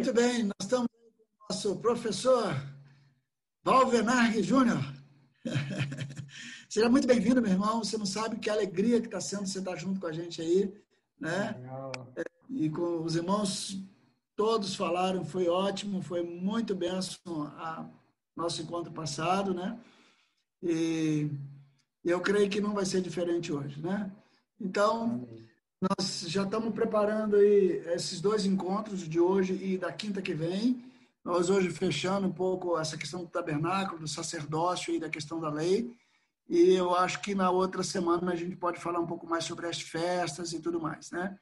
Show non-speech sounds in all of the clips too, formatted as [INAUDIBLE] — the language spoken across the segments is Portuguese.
Muito bem, nós estamos com o nosso professor Valvenargue Júnior. [LAUGHS] Seja muito bem-vindo, meu irmão. Você não sabe que alegria que está sendo você estar tá junto com a gente aí, né? Legal. E com os irmãos todos falaram, foi ótimo, foi muito benção a nosso encontro passado, né? E eu creio que não vai ser diferente hoje, né? Então, Amém. Nós já estamos preparando aí esses dois encontros de hoje e da quinta que vem. Nós hoje fechando um pouco essa questão do tabernáculo, do sacerdócio e da questão da lei. E eu acho que na outra semana a gente pode falar um pouco mais sobre as festas e tudo mais, né?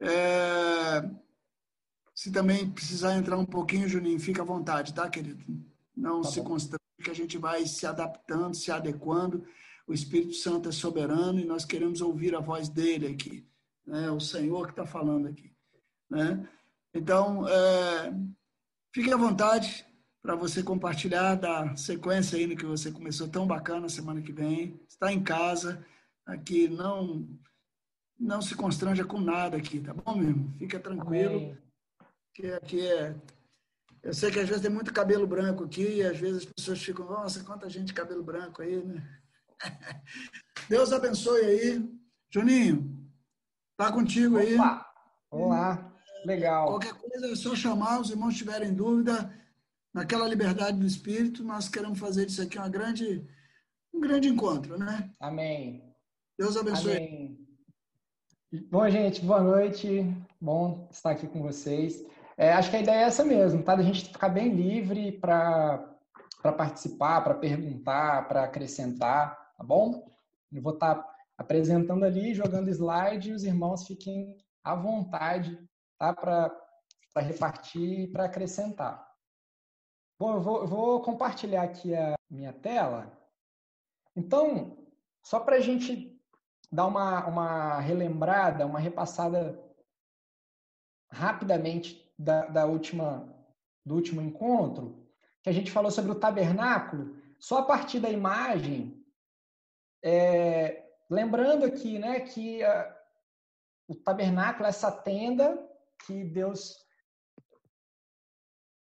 É... Se também precisar entrar um pouquinho, Juninho, fica à vontade, tá, querido? Não tá se constrange, que a gente vai se adaptando, se adequando. O Espírito Santo é soberano e nós queremos ouvir a voz dele aqui. Né? O Senhor que está falando aqui. Né? Então, é... fique à vontade, para você compartilhar da sequência aí que você começou tão bacana semana que vem. Está em casa, aqui não não se constranja com nada aqui, tá bom, meu irmão? Fica tranquilo. Amém. Que aqui é eu sei que às vezes tem muito cabelo branco aqui e às vezes as pessoas ficam, nossa, quanta gente de cabelo branco aí, né? [LAUGHS] Deus abençoe aí. Juninho, tá contigo aí. Opa. Olá, legal. Qualquer coisa é só chamar, os irmãos tiverem dúvida, naquela liberdade do espírito, nós queremos fazer disso aqui uma grande, um grande encontro, né? Amém. Deus abençoe. Amém. Bom, gente, boa noite. Bom estar aqui com vocês. É, acho que a ideia é essa mesmo, tá? Da gente ficar bem livre para participar, para perguntar, para acrescentar, tá bom? Eu vou estar tá apresentando ali, jogando slide e os irmãos fiquem à vontade, tá? Para repartir e para acrescentar. Bom, eu vou, eu vou compartilhar aqui a minha tela. Então, só para a gente dar uma, uma relembrada, uma repassada rapidamente da, da última, do último encontro, que a gente falou sobre o tabernáculo, só a partir da imagem, é, lembrando aqui né, que a, o tabernáculo essa tenda que Deus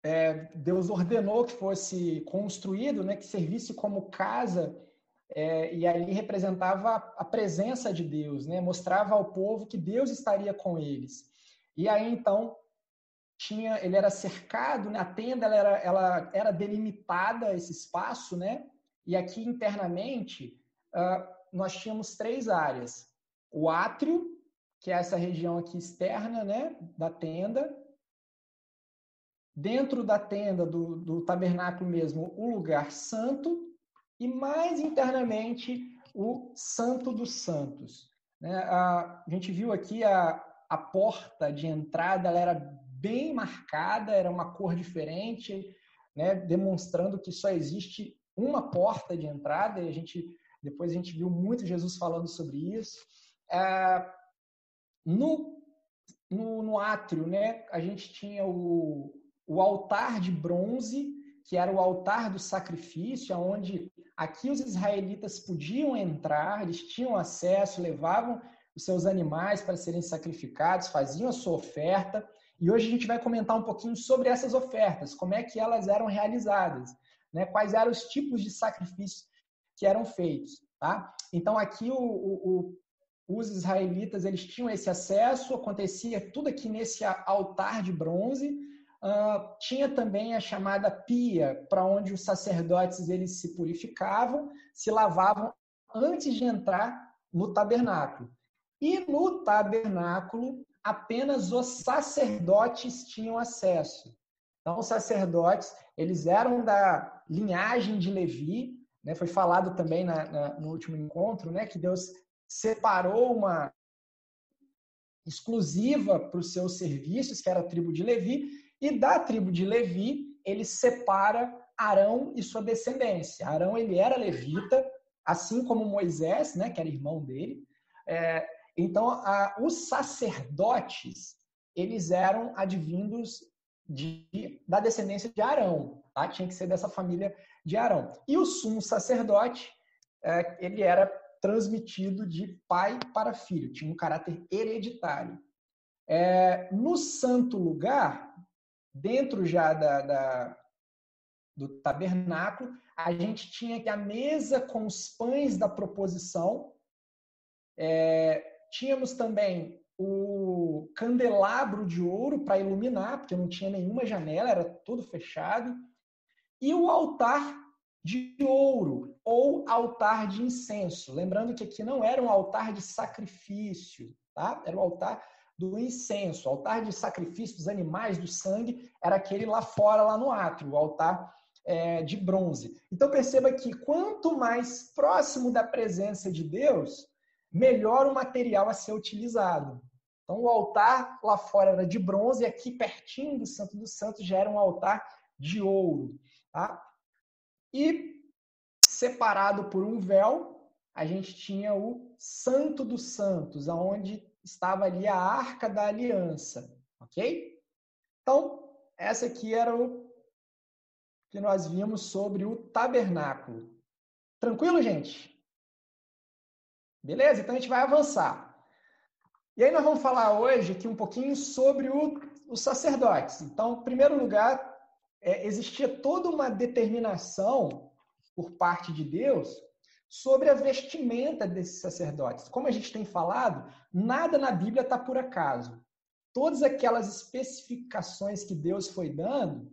é, Deus ordenou que fosse construído, né, que servisse como casa, é, e ali representava a presença de Deus, né, mostrava ao povo que Deus estaria com eles. E aí então tinha, ele era cercado, né, a tenda ela era, ela era delimitada esse espaço, né, e aqui internamente nós tínhamos três áreas: o átrio, que é essa região aqui externa, né, da tenda, dentro da tenda do, do tabernáculo mesmo, o lugar santo, e mais internamente, o Santo dos Santos. Né? A, gente viu aqui a, a porta de entrada, ela era bem marcada, era uma cor diferente, né? demonstrando que só existe uma porta de entrada, e a gente depois a gente viu muito Jesus falando sobre isso. É, no, no, no, átrio, né, a gente tinha o, o altar de bronze, que era o altar do sacrifício, onde aqui os israelitas podiam entrar, eles tinham acesso, levavam os seus animais para serem sacrificados, faziam a sua oferta. E hoje a gente vai comentar um pouquinho sobre essas ofertas, como é que elas eram realizadas, né? quais eram os tipos de sacrifícios que eram feitos. Tá? Então aqui o, o, o, os israelitas eles tinham esse acesso, acontecia tudo aqui nesse altar de bronze, Uh, tinha também a chamada pia, para onde os sacerdotes eles se purificavam, se lavavam antes de entrar no tabernáculo. E no tabernáculo, apenas os sacerdotes tinham acesso. Então, os sacerdotes, eles eram da linhagem de Levi, né? foi falado também na, na, no último encontro, né? que Deus separou uma exclusiva para os seus serviços, que era a tribo de Levi, e da tribo de Levi, ele separa Arão e sua descendência. Arão ele era levita, assim como Moisés, né, que era irmão dele. É, então, a, os sacerdotes eles eram advindos de, da descendência de Arão, tá? Tinha que ser dessa família de Arão. E o sumo sacerdote, é, ele era transmitido de pai para filho, tinha um caráter hereditário. É, no santo lugar, dentro já da, da, do tabernáculo, a gente tinha que a mesa com os pães da proposição. É, tínhamos também o candelabro de ouro para iluminar, porque não tinha nenhuma janela, era tudo fechado. E o altar de ouro ou altar de incenso. Lembrando que aqui não era um altar de sacrifício, tá? Era o altar do incenso. O altar de sacrifício dos animais, do sangue, era aquele lá fora, lá no átrio, o altar é, de bronze. Então perceba que quanto mais próximo da presença de Deus, melhor o material a ser utilizado. Então o altar lá fora era de bronze e aqui pertinho do Santo dos Santos já era um altar de ouro. Tá? E separado por um véu, a gente tinha o Santo dos Santos, aonde estava ali a Arca da Aliança, ok? Então, essa aqui era o que nós vimos sobre o tabernáculo. Tranquilo, gente? Beleza? Então a gente vai avançar. E aí nós vamos falar hoje aqui um pouquinho sobre o, os sacerdotes. Então, em primeiro lugar, é, existia toda uma determinação por parte de Deus sobre a vestimenta desses sacerdotes. Como a gente tem falado, nada na Bíblia está por acaso. Todas aquelas especificações que Deus foi dando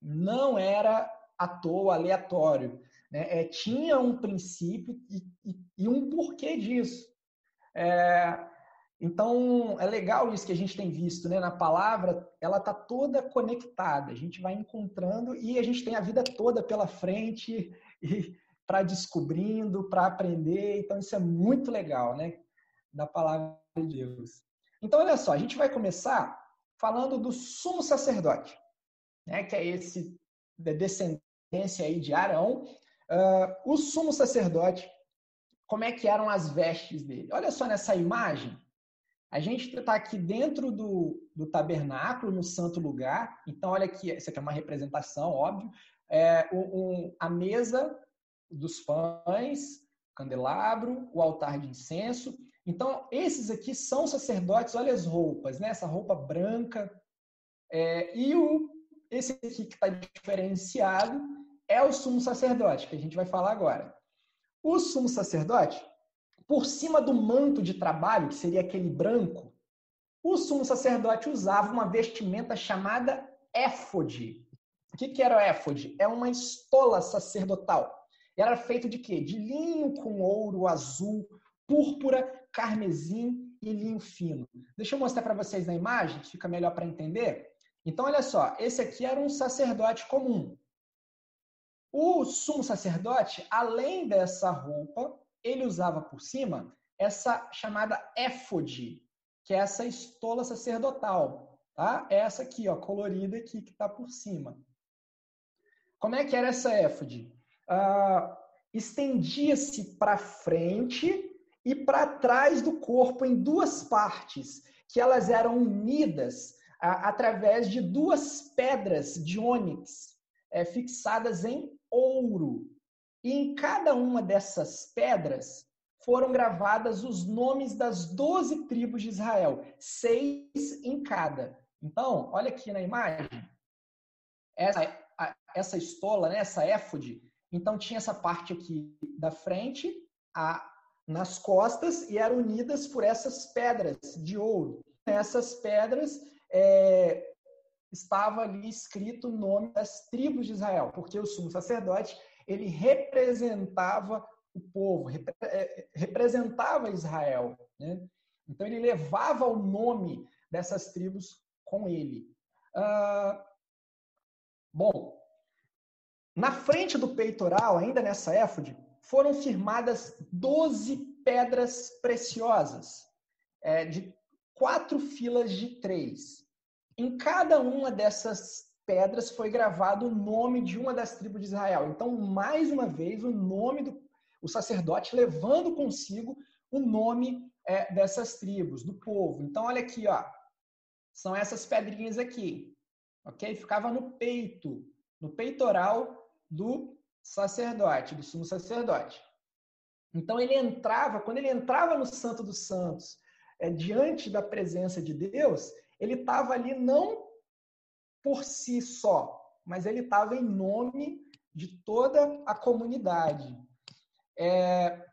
não era à toa, aleatório. Né? É, tinha um princípio e, e, e um porquê disso. É, então, é legal isso que a gente tem visto, né? Na palavra, ela tá toda conectada. A gente vai encontrando e a gente tem a vida toda pela frente para descobrindo, para aprender. Então, isso é muito legal, né? Da palavra de Deus. Então, olha só, a gente vai começar falando do sumo sacerdote né, que é esse da descendência aí de Arão, uh, o sumo sacerdote, como é que eram as vestes dele? Olha só nessa imagem, a gente está aqui dentro do, do tabernáculo, no santo lugar. Então, olha aqui, isso aqui é uma representação, óbvio. É, um, a mesa dos pães, candelabro, o altar de incenso. Então, esses aqui são sacerdotes, olha as roupas, né? Essa roupa branca. É, e o esse aqui que está diferenciado é o sumo sacerdote, que a gente vai falar agora. O sumo sacerdote, por cima do manto de trabalho, que seria aquele branco, o sumo sacerdote usava uma vestimenta chamada éfode. O que, que era o éfode? É uma estola sacerdotal. Era feito de quê? De linho com ouro azul, púrpura, carmesim e linho fino. Deixa eu mostrar para vocês na imagem, que fica melhor para entender. Então, olha só, esse aqui era um sacerdote comum. O sumo sacerdote, além dessa roupa, ele usava por cima essa chamada éfode, que é essa estola sacerdotal, tá? É essa aqui, ó, colorida aqui que está por cima. Como é que era essa éfode? Ah, estendia-se para frente e para trás do corpo em duas partes, que elas eram unidas através de duas pedras de ônix é, fixadas em ouro. E em cada uma dessas pedras foram gravadas os nomes das doze tribos de Israel, seis em cada. Então, olha aqui na imagem, essa, essa estola, né, essa éfode, então tinha essa parte aqui da frente, a, nas costas, e eram unidas por essas pedras de ouro. Essas pedras é, estava ali escrito o nome das tribos de Israel, porque o sumo sacerdote ele representava o povo, é, representava Israel. Né? Então ele levava o nome dessas tribos com ele. Ah, bom, na frente do peitoral, ainda nessa éfode, foram firmadas 12 pedras preciosas, é, de quatro filas de três. Em cada uma dessas pedras foi gravado o nome de uma das tribos de Israel. Então, mais uma vez, o nome do o sacerdote levando consigo o nome é, dessas tribos, do povo. Então, olha aqui, ó. São essas pedrinhas aqui. Ok? Ficava no peito, no peitoral do sacerdote, do sumo sacerdote. Então ele entrava, quando ele entrava no Santo dos Santos, é, diante da presença de Deus, ele estava ali não por si só, mas ele estava em nome de toda a comunidade. É...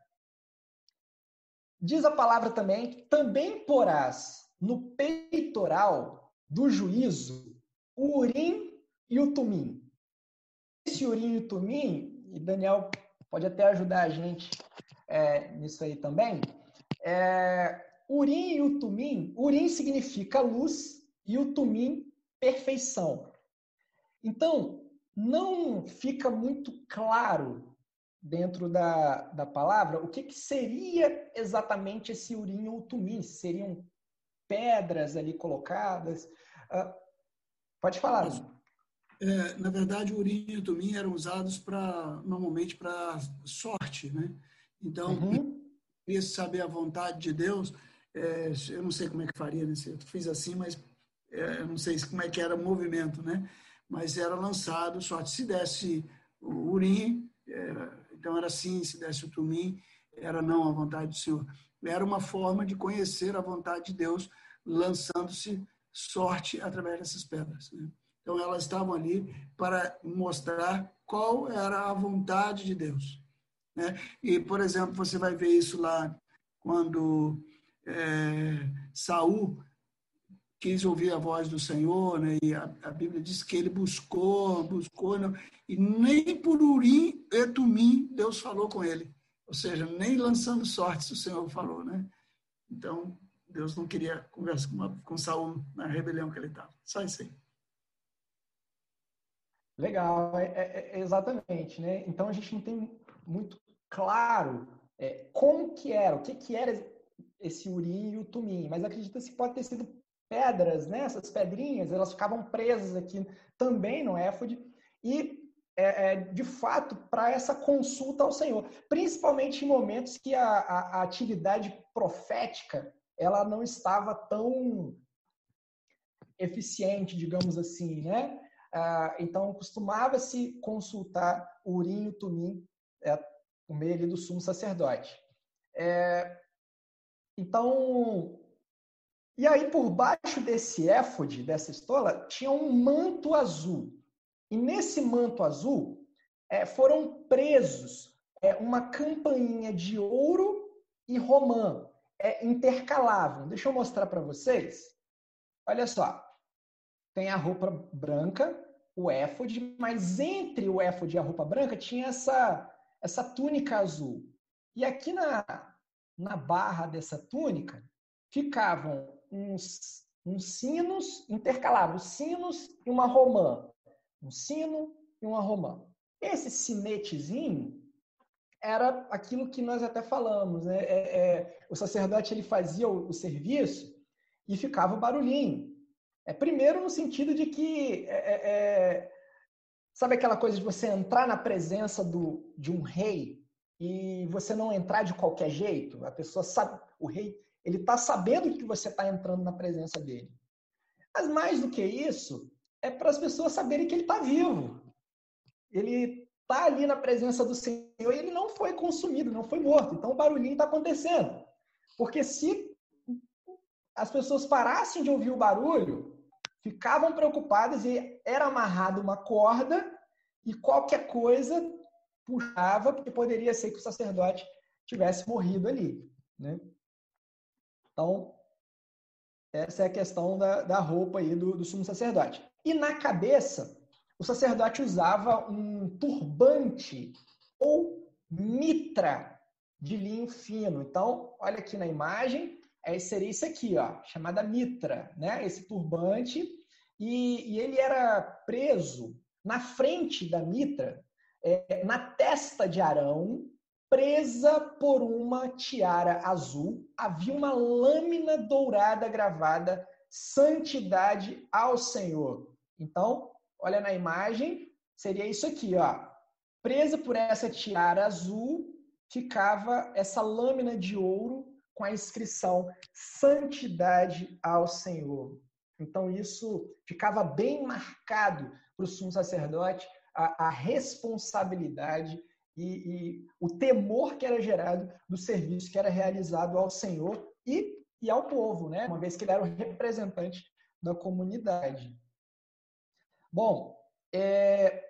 Diz a palavra também: também porás no peitoral do juízo o urim e o tumim. Esse urim e o tumim, e Daniel pode até ajudar a gente é, nisso aí também. É, urim e o tumim, urim significa luz e o tumim perfeição. Então, não fica muito claro dentro da, da palavra o que, que seria exatamente esse urim ou tumim. Seriam pedras ali colocadas? Uh, pode falar. É, na verdade, o urim e o tumim eram usados para normalmente para sorte, né? Então, uhum. queria saber a vontade de Deus. É, eu não sei como é que faria, né? Eu fiz assim, mas eu não sei como é que era o movimento, né? Mas era lançado sorte. Se desse o urim, era, então era sim. Se desse o tumim, era não a vontade do Senhor. Era uma forma de conhecer a vontade de Deus, lançando-se sorte através dessas pedras. Né? Então, elas estavam ali para mostrar qual era a vontade de Deus. Né? E, por exemplo, você vai ver isso lá quando é, Saul quis ouvir a voz do Senhor, né? e a, a, Bíblia diz que ele buscou, buscou, não, e nem por Urim e Tumim Deus falou com ele. Ou seja, nem lançando sortes o Senhor falou, né? Então, Deus não queria conversar com, com Saul na rebelião que ele estava. Só isso aí. Legal, é, é, é, exatamente, né? Então a gente não tem muito claro é, como que era, o que que era esse urim e o tumim, mas acredita-se que pode ter sido pedras, né? Essas pedrinhas, elas ficavam presas aqui também no éfode e é, é, de fato para essa consulta ao Senhor, principalmente em momentos que a, a, a atividade profética ela não estava tão eficiente, digamos assim, né? Ah, então, costumava-se consultar o urim e o tumim é, por meio do sumo sacerdote. É, então, e aí por baixo desse éfode, dessa estola, tinha um manto azul. E nesse manto azul é, foram presos é, uma campainha de ouro e romã, é, intercalavam. Deixa eu mostrar para vocês. Olha só, tem a roupa branca, o éfode, mas entre o éfode e a roupa branca tinha essa, essa túnica azul. E aqui na, na barra dessa túnica ficavam uns, uns sinos intercalados, sinos e uma romã. Um sino e uma romã. Esse sinetezinho era aquilo que nós até falamos, né? É, é, o sacerdote ele fazia o, o serviço e ficava barulhinho. É, primeiro, no sentido de que. É, é, é, sabe aquela coisa de você entrar na presença do, de um rei e você não entrar de qualquer jeito? A pessoa sabe. O rei ele está sabendo que você está entrando na presença dele. Mas mais do que isso, é para as pessoas saberem que ele está vivo. Ele está ali na presença do Senhor e ele não foi consumido, não foi morto. Então o barulhinho está acontecendo. Porque se as pessoas parassem de ouvir o barulho, ficavam preocupadas e era amarrada uma corda e qualquer coisa puxava, porque poderia ser que o sacerdote tivesse morrido ali. Né? Então, essa é a questão da, da roupa aí do, do sumo sacerdote. E na cabeça, o sacerdote usava um turbante ou mitra de linho fino. Então, olha aqui na imagem, é, seria isso aqui, ó, chamada mitra, né? Esse turbante. E, e ele era preso na frente da mitra, é, na testa de Arão, presa por uma tiara azul. Havia uma lâmina dourada gravada, santidade ao Senhor. Então, olha na imagem, seria isso aqui, ó. Presa por essa tiara azul, ficava essa lâmina de ouro com a inscrição Santidade ao Senhor. Então, isso ficava bem marcado para o sumo sacerdote a, a responsabilidade e, e, o temor que era gerado do serviço que era realizado ao Senhor e, e ao povo, né? uma vez que ele era o representante da comunidade. Bom, é,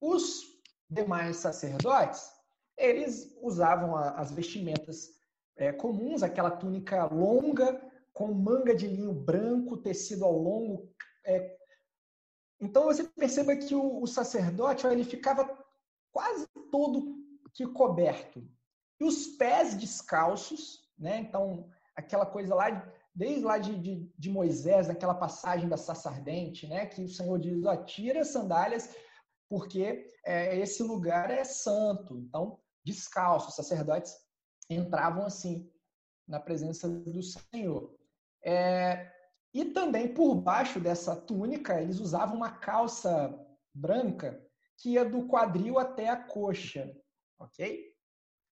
os demais sacerdotes, eles usavam a, as vestimentas é, comuns, aquela túnica longa, com manga de linho branco, tecido ao longo. É, então você perceba que o, o sacerdote ele ficava quase todo que coberto. E os pés descalços, né? Então, aquela coisa lá, desde lá de, de, de Moisés, naquela passagem da saça ardente, né? Que o Senhor diz, ó, tira as sandálias, porque é, esse lugar é santo. Então, descalço, os sacerdotes entravam assim na presença do Senhor. É, e também por baixo dessa túnica, eles usavam uma calça branca que ia do quadril até a coxa, ok?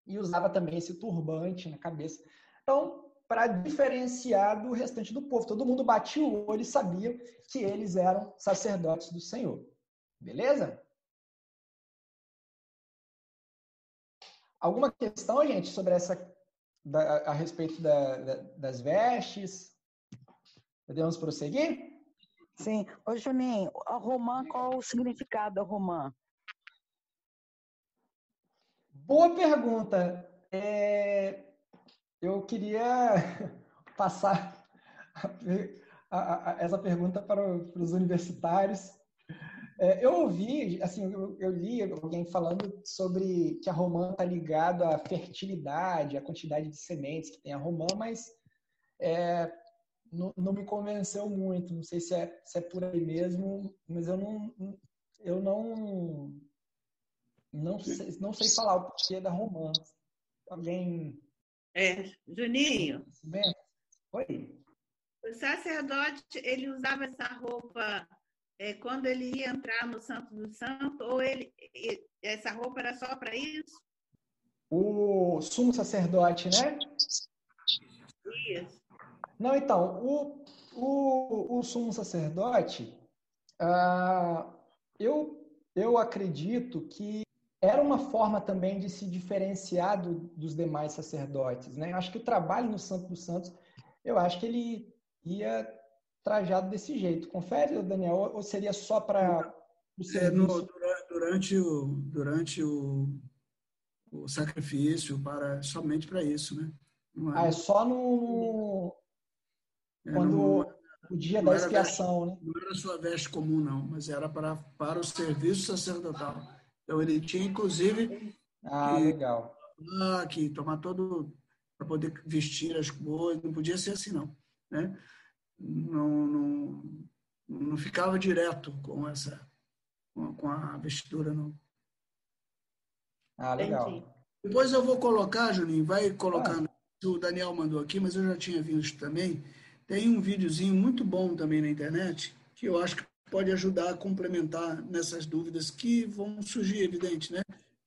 E usava também esse turbante na cabeça. Então, para diferenciar do restante do povo, todo mundo batia o olho e sabia que eles eram sacerdotes do Senhor. Beleza? Alguma questão, gente, sobre essa da, a respeito da, da, das vestes? Podemos prosseguir? Sim. Ô, Juninho, a romã, qual o significado da romã? Boa pergunta. É, eu queria [LAUGHS] passar a, a, a, essa pergunta para, para os universitários. É, eu ouvi, assim, eu, eu, li alguém falando sobre que a romã está ligada à fertilidade, à quantidade de sementes que tem a romã, mas é, não, não, me convenceu muito. Não sei se é, se é por aí mesmo, mas eu não, eu não, não sei, não sei falar o porquê da romã. Alguém? É, Juninho. Oi. O sacerdote ele usava essa roupa é, quando ele ia entrar no Santo do Santo, ou ele, essa roupa era só para isso? O sumo sacerdote, né? Isso. Não, então, o, o, o sumo sacerdote, ah, eu, eu acredito que era uma forma também de se diferenciar do, dos demais sacerdotes, né? Acho que o trabalho no Santo dos Santos, eu acho que ele ia trajado desse jeito. Confere, Daniel, ou seria só para? É, durante o, durante o, o sacrifício, para, somente para isso, né? É, ah, é só no... É, quando... No, o dia da expiação, veste, né? Não era sua veste comum, não, mas era para, para o serviço sacerdotal. Então, ele tinha, inclusive... Ah, que, legal. Que tomar todo... para poder vestir as coisas, não podia ser assim, não. Né? não, não, não ficava direto com essa com a vestidura, não. Ah, legal. Depois eu vou colocar, Juninho, vai colocando. Ah. O Daniel mandou aqui, mas eu já tinha visto também. Tem um videozinho muito bom também na internet, que eu acho que pode ajudar a complementar nessas dúvidas que vão surgir, evidente, né?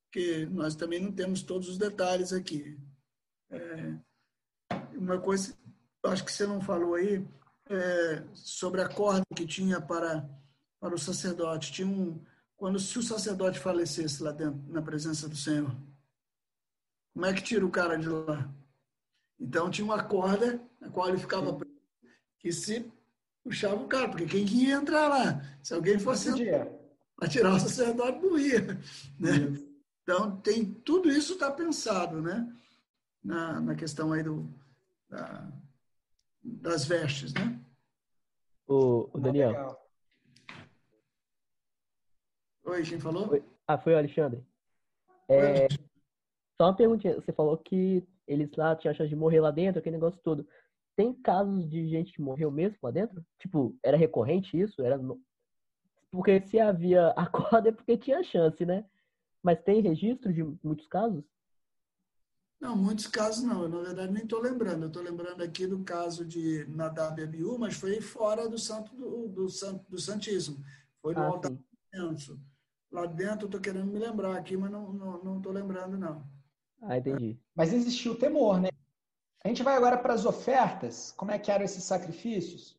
Porque nós também não temos todos os detalhes aqui. É, uma coisa, acho que você não falou aí, é, sobre a corda que tinha para, para o sacerdote. Tinha um, quando se o sacerdote falecesse lá dentro, na presença do Senhor, como é que tira o cara de lá? Então tinha uma corda na qual ele ficava que se puxava o cara, porque quem ia entrar lá? Se alguém fosse para tirar o sacerdote, morria. Né? Então tem tudo isso está pensado, né? Na, na questão aí do, da, das vestes, né? O, o Daniel. Oi, quem falou? Oi. Ah, foi o Alexandre. É, só uma perguntinha. Você falou que eles lá tinham chance de morrer lá dentro, aquele negócio todo. Tem casos de gente que morreu mesmo lá dentro? Tipo, era recorrente isso? Era no... Porque se havia a [LAUGHS] corda é porque tinha chance, né? Mas tem registro de muitos casos? Não, muitos casos não. Eu, na verdade, nem estou lembrando. Eu estou lembrando aqui do caso de Nadab e Abiú, mas foi fora do santo do, do, santo, do Santíssimo. Foi no ah, altar do Lá dentro, estou querendo me lembrar aqui, mas não estou não, não lembrando, não. Ah, entendi. Mas existiu temor, né? A gente vai agora para as ofertas. Como é que eram esses sacrifícios?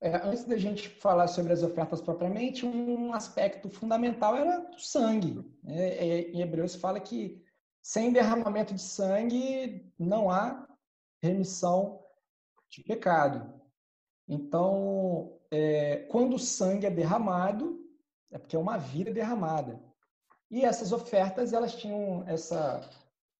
É, antes da gente falar sobre as ofertas propriamente, um aspecto fundamental era o sangue. É, é, em Hebreus fala que sem derramamento de sangue não há remissão de pecado. Então, é, quando o sangue é derramado, é porque é uma vida derramada. E essas ofertas, elas tinham essa,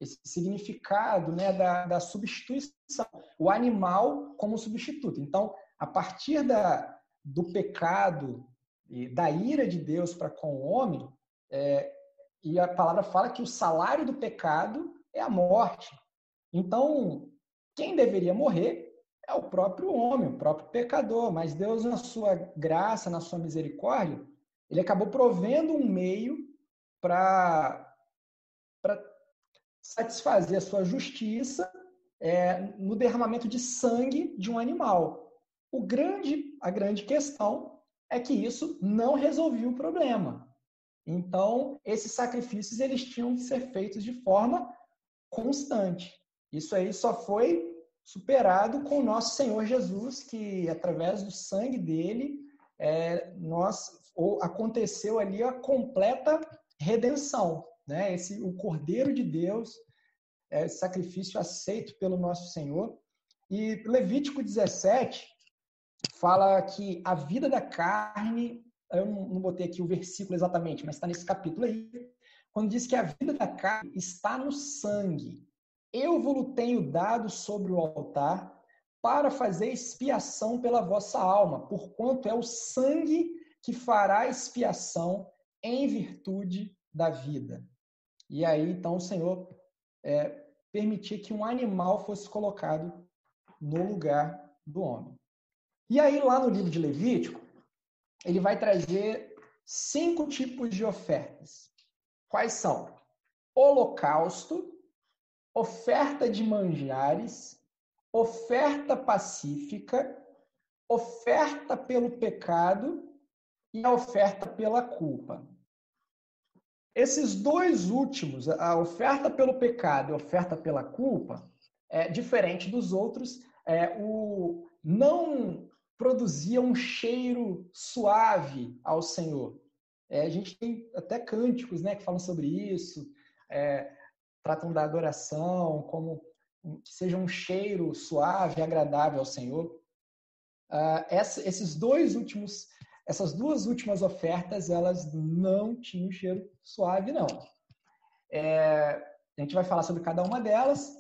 esse significado né, da, da substituição, o animal como substituto. Então, a partir da, do pecado e da ira de Deus para com o homem, é, e a palavra fala que o salário do pecado é a morte. Então, quem deveria morrer é o próprio homem, o próprio pecador. Mas Deus, na sua graça, na sua misericórdia, ele acabou provendo um meio para satisfazer a sua justiça é, no derramamento de sangue de um animal. O grande, a grande questão é que isso não resolvia o problema. Então, esses sacrifícios eles tinham que ser feitos de forma constante. Isso aí só foi superado com o nosso Senhor Jesus, que através do sangue dele, é, nós ou aconteceu ali a completa redenção, né? Esse o Cordeiro de Deus, é, sacrifício aceito pelo nosso Senhor. E Levítico 17 fala que a vida da carne eu não, não botei aqui o versículo exatamente, mas está nesse capítulo aí, quando diz que a vida da carne está no sangue. Eu vos tenho dado sobre o altar para fazer expiação pela vossa alma, porquanto é o sangue que fará expiação em virtude da vida. E aí, então, o Senhor é, permitia que um animal fosse colocado no lugar do homem. E aí, lá no livro de Levítico, ele vai trazer cinco tipos de ofertas. Quais são? Holocausto, oferta de manjares, oferta pacífica, oferta pelo pecado e a oferta pela culpa. Esses dois últimos, a oferta pelo pecado e a oferta pela culpa, é diferente dos outros. É, o não produzia um cheiro suave ao Senhor. É, a gente tem até cânticos né, que falam sobre isso, é, tratam da adoração como que seja um cheiro suave agradável ao Senhor. Uh, essa, esses dois últimos, essas duas últimas ofertas, elas não tinham cheiro suave, não. É, a gente vai falar sobre cada uma delas,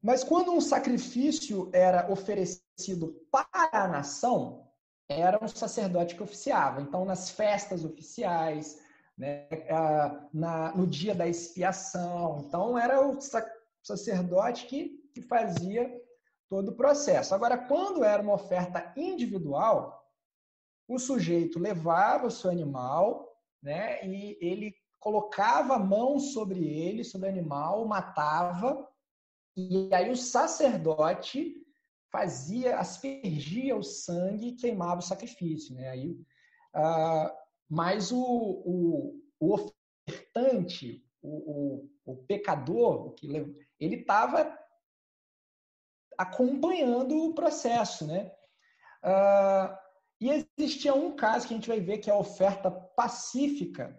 mas quando um sacrifício era oferecido para a nação, era um sacerdote que oficiava. Então, nas festas oficiais, né, na, no dia da expiação. Então, era o sacerdote que, que fazia todo o processo. Agora, quando era uma oferta individual, o sujeito levava o seu animal né, e ele colocava a mão sobre ele, sobre o animal, matava e aí o sacerdote fazia, aspergia o sangue e queimava o sacrifício. Né? Aí, uh, mas o, o, o ofertante, o, o, o pecador, ele estava acompanhando o processo. Né? Uh, e existia um caso que a gente vai ver que é a oferta pacífica,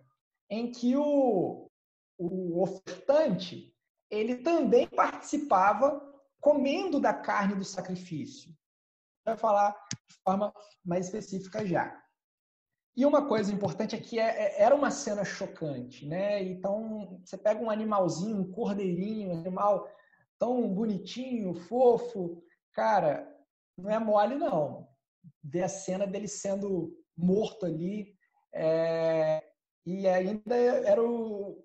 em que o, o ofertante ele também participava comendo da carne do sacrifício. Vai falar de forma mais específica já. E uma coisa importante aqui é, é, era uma cena chocante, né? Então você pega um animalzinho, um cordeirinho, um animal tão bonitinho, fofo, cara, não é mole não. Ver a cena dele sendo morto ali é... e ainda era o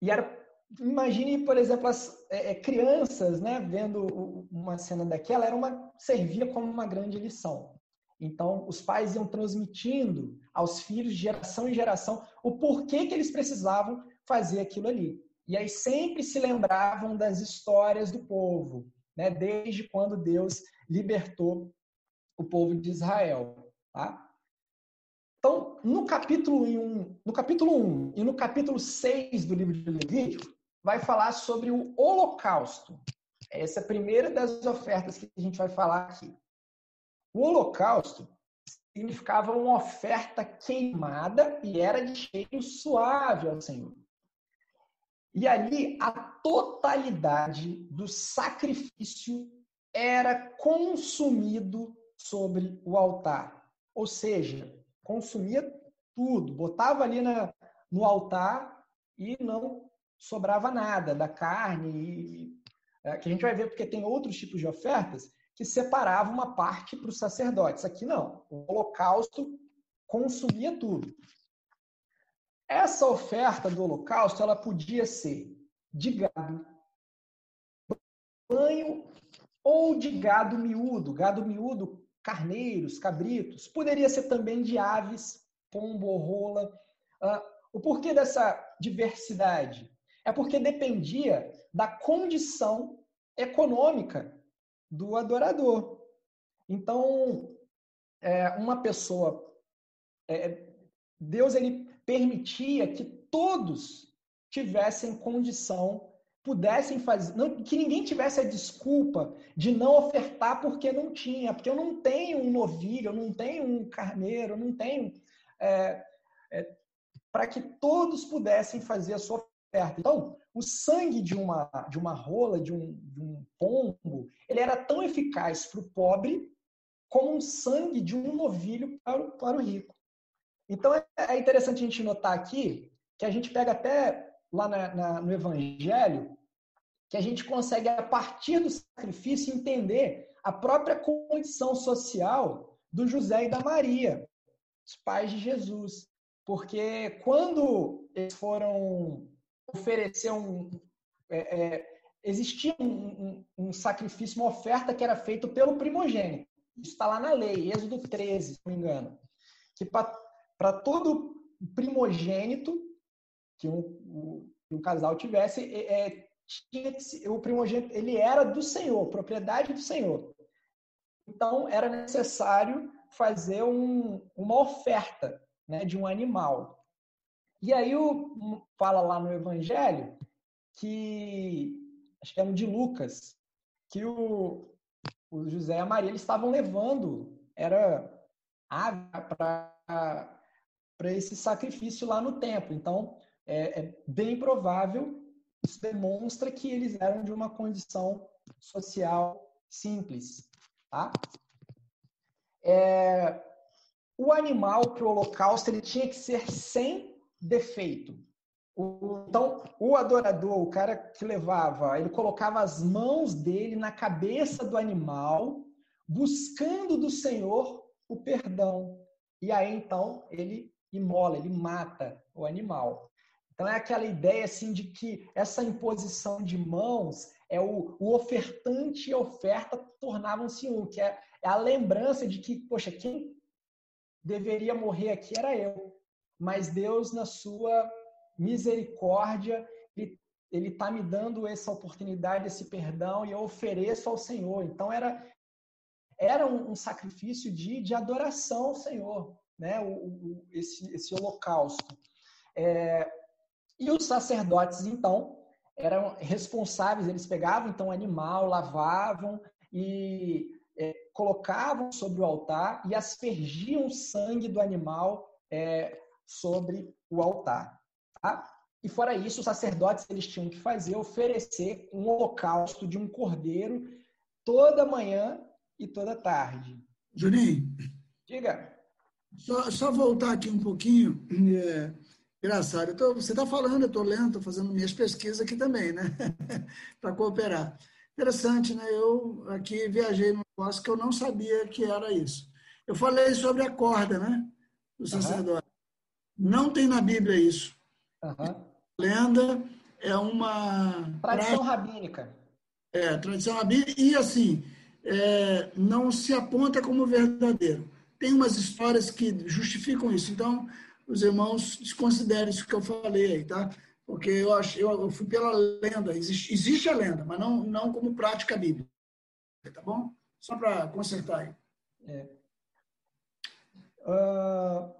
e era imagine, por exemplo, as é, é, crianças, né, vendo uma cena daquela, era uma servia como uma grande lição. Então, os pais iam transmitindo aos filhos, geração em geração, o porquê que eles precisavam fazer aquilo ali. E aí sempre se lembravam das histórias do povo, né, desde quando Deus libertou o povo de Israel. Tá? Então, no capítulo 1, no capítulo 1 e no capítulo 6 do livro de Levítico, vai falar sobre o holocausto. Essa é a primeira das ofertas que a gente vai falar aqui. O holocausto significava uma oferta queimada e era de cheiro suave ao Senhor. E ali a totalidade do sacrifício era consumido sobre o altar. Ou seja, consumia tudo, botava ali na, no altar e não sobrava nada da carne. E, é, que a gente vai ver porque tem outros tipos de ofertas que separavam uma parte para os sacerdotes. Aqui não. O holocausto consumia tudo. Essa oferta do holocausto ela podia ser de gado, banho ou de gado miúdo, gado miúdo, carneiros, cabritos. Poderia ser também de aves, pombo rola. Uh, o porquê dessa diversidade? É porque dependia da condição econômica do adorador. Então, é, uma pessoa, é, Deus ele permitia que todos tivessem condição, pudessem fazer, não, que ninguém tivesse a desculpa de não ofertar porque não tinha, porque eu não tenho um novilho, eu não tenho um carneiro, eu não tenho. É, é, para que todos pudessem fazer a sua oferta. Então, o sangue de uma, de uma rola, de um, de um pombo, ele era tão eficaz para o pobre como um sangue de um novilho para o, para o rico. Então é, é interessante a gente notar aqui que a gente pega até lá na, na, no Evangelho que a gente consegue, a partir do sacrifício, entender a própria condição social do José e da Maria, os pais de Jesus. Porque quando eles foram oferecer um. É, é, existia um, um, um, sacrifício, uma oferta que era feito pelo primogênito. Isso está lá na lei, Êxodo 13, se não me engano. Que para todo primogênito que um, um casal tivesse, é, tinha que, o primogênito ele era do Senhor, propriedade do Senhor. Então era necessário fazer um, uma oferta né, de um animal. E aí o, fala lá no Evangelho que acho que é no de Lucas que o, o José e a Maria eles estavam levando era ave para para esse sacrifício lá no templo. Então, é, é, bem provável, isso demonstra que eles eram de uma condição social simples. Tá? É, o animal para o holocausto ele tinha que ser sem defeito. O, então, o adorador, o cara que levava, ele colocava as mãos dele na cabeça do animal, buscando do Senhor o perdão. E aí, então, ele imola, ele mata o animal. Então é aquela ideia assim de que essa imposição de mãos é o, o ofertante e a oferta tornavam-se um, que é, é, a lembrança de que, poxa, quem deveria morrer aqui era eu. Mas Deus, na sua misericórdia, ele está me dando essa oportunidade, esse perdão, e eu ofereço ao Senhor. Então era, era um, um sacrifício de, de adoração ao Senhor né, o, o, esse, esse holocausto. É, e os sacerdotes, então, eram responsáveis, eles pegavam então o animal, lavavam e é, colocavam sobre o altar e aspergiam o sangue do animal é, sobre o altar. Tá? E fora isso, os sacerdotes eles tinham que fazer, oferecer um holocausto de um cordeiro toda manhã e toda tarde. Juninho. Diga. Só, só voltar aqui um pouquinho. É, engraçado. Tô, você está falando, eu estou lendo, estou fazendo minhas pesquisas aqui também, né? [LAUGHS] Para cooperar. Interessante, né? Eu aqui viajei num negócio que eu não sabia que era isso. Eu falei sobre a corda, né? Do sacerdote. Uhum. Não tem na Bíblia isso. Uhum. Lenda é uma. Tradição rabínica. É, tradição rabínica. E assim, é, não se aponta como verdadeiro tem umas histórias que justificam isso. Então, os irmãos desconsiderem isso que eu falei aí, tá? Porque eu, acho, eu, eu fui pela lenda. Existe, existe a lenda, mas não, não como prática bíblica. Tá bom? Só para consertar aí. É. Uh...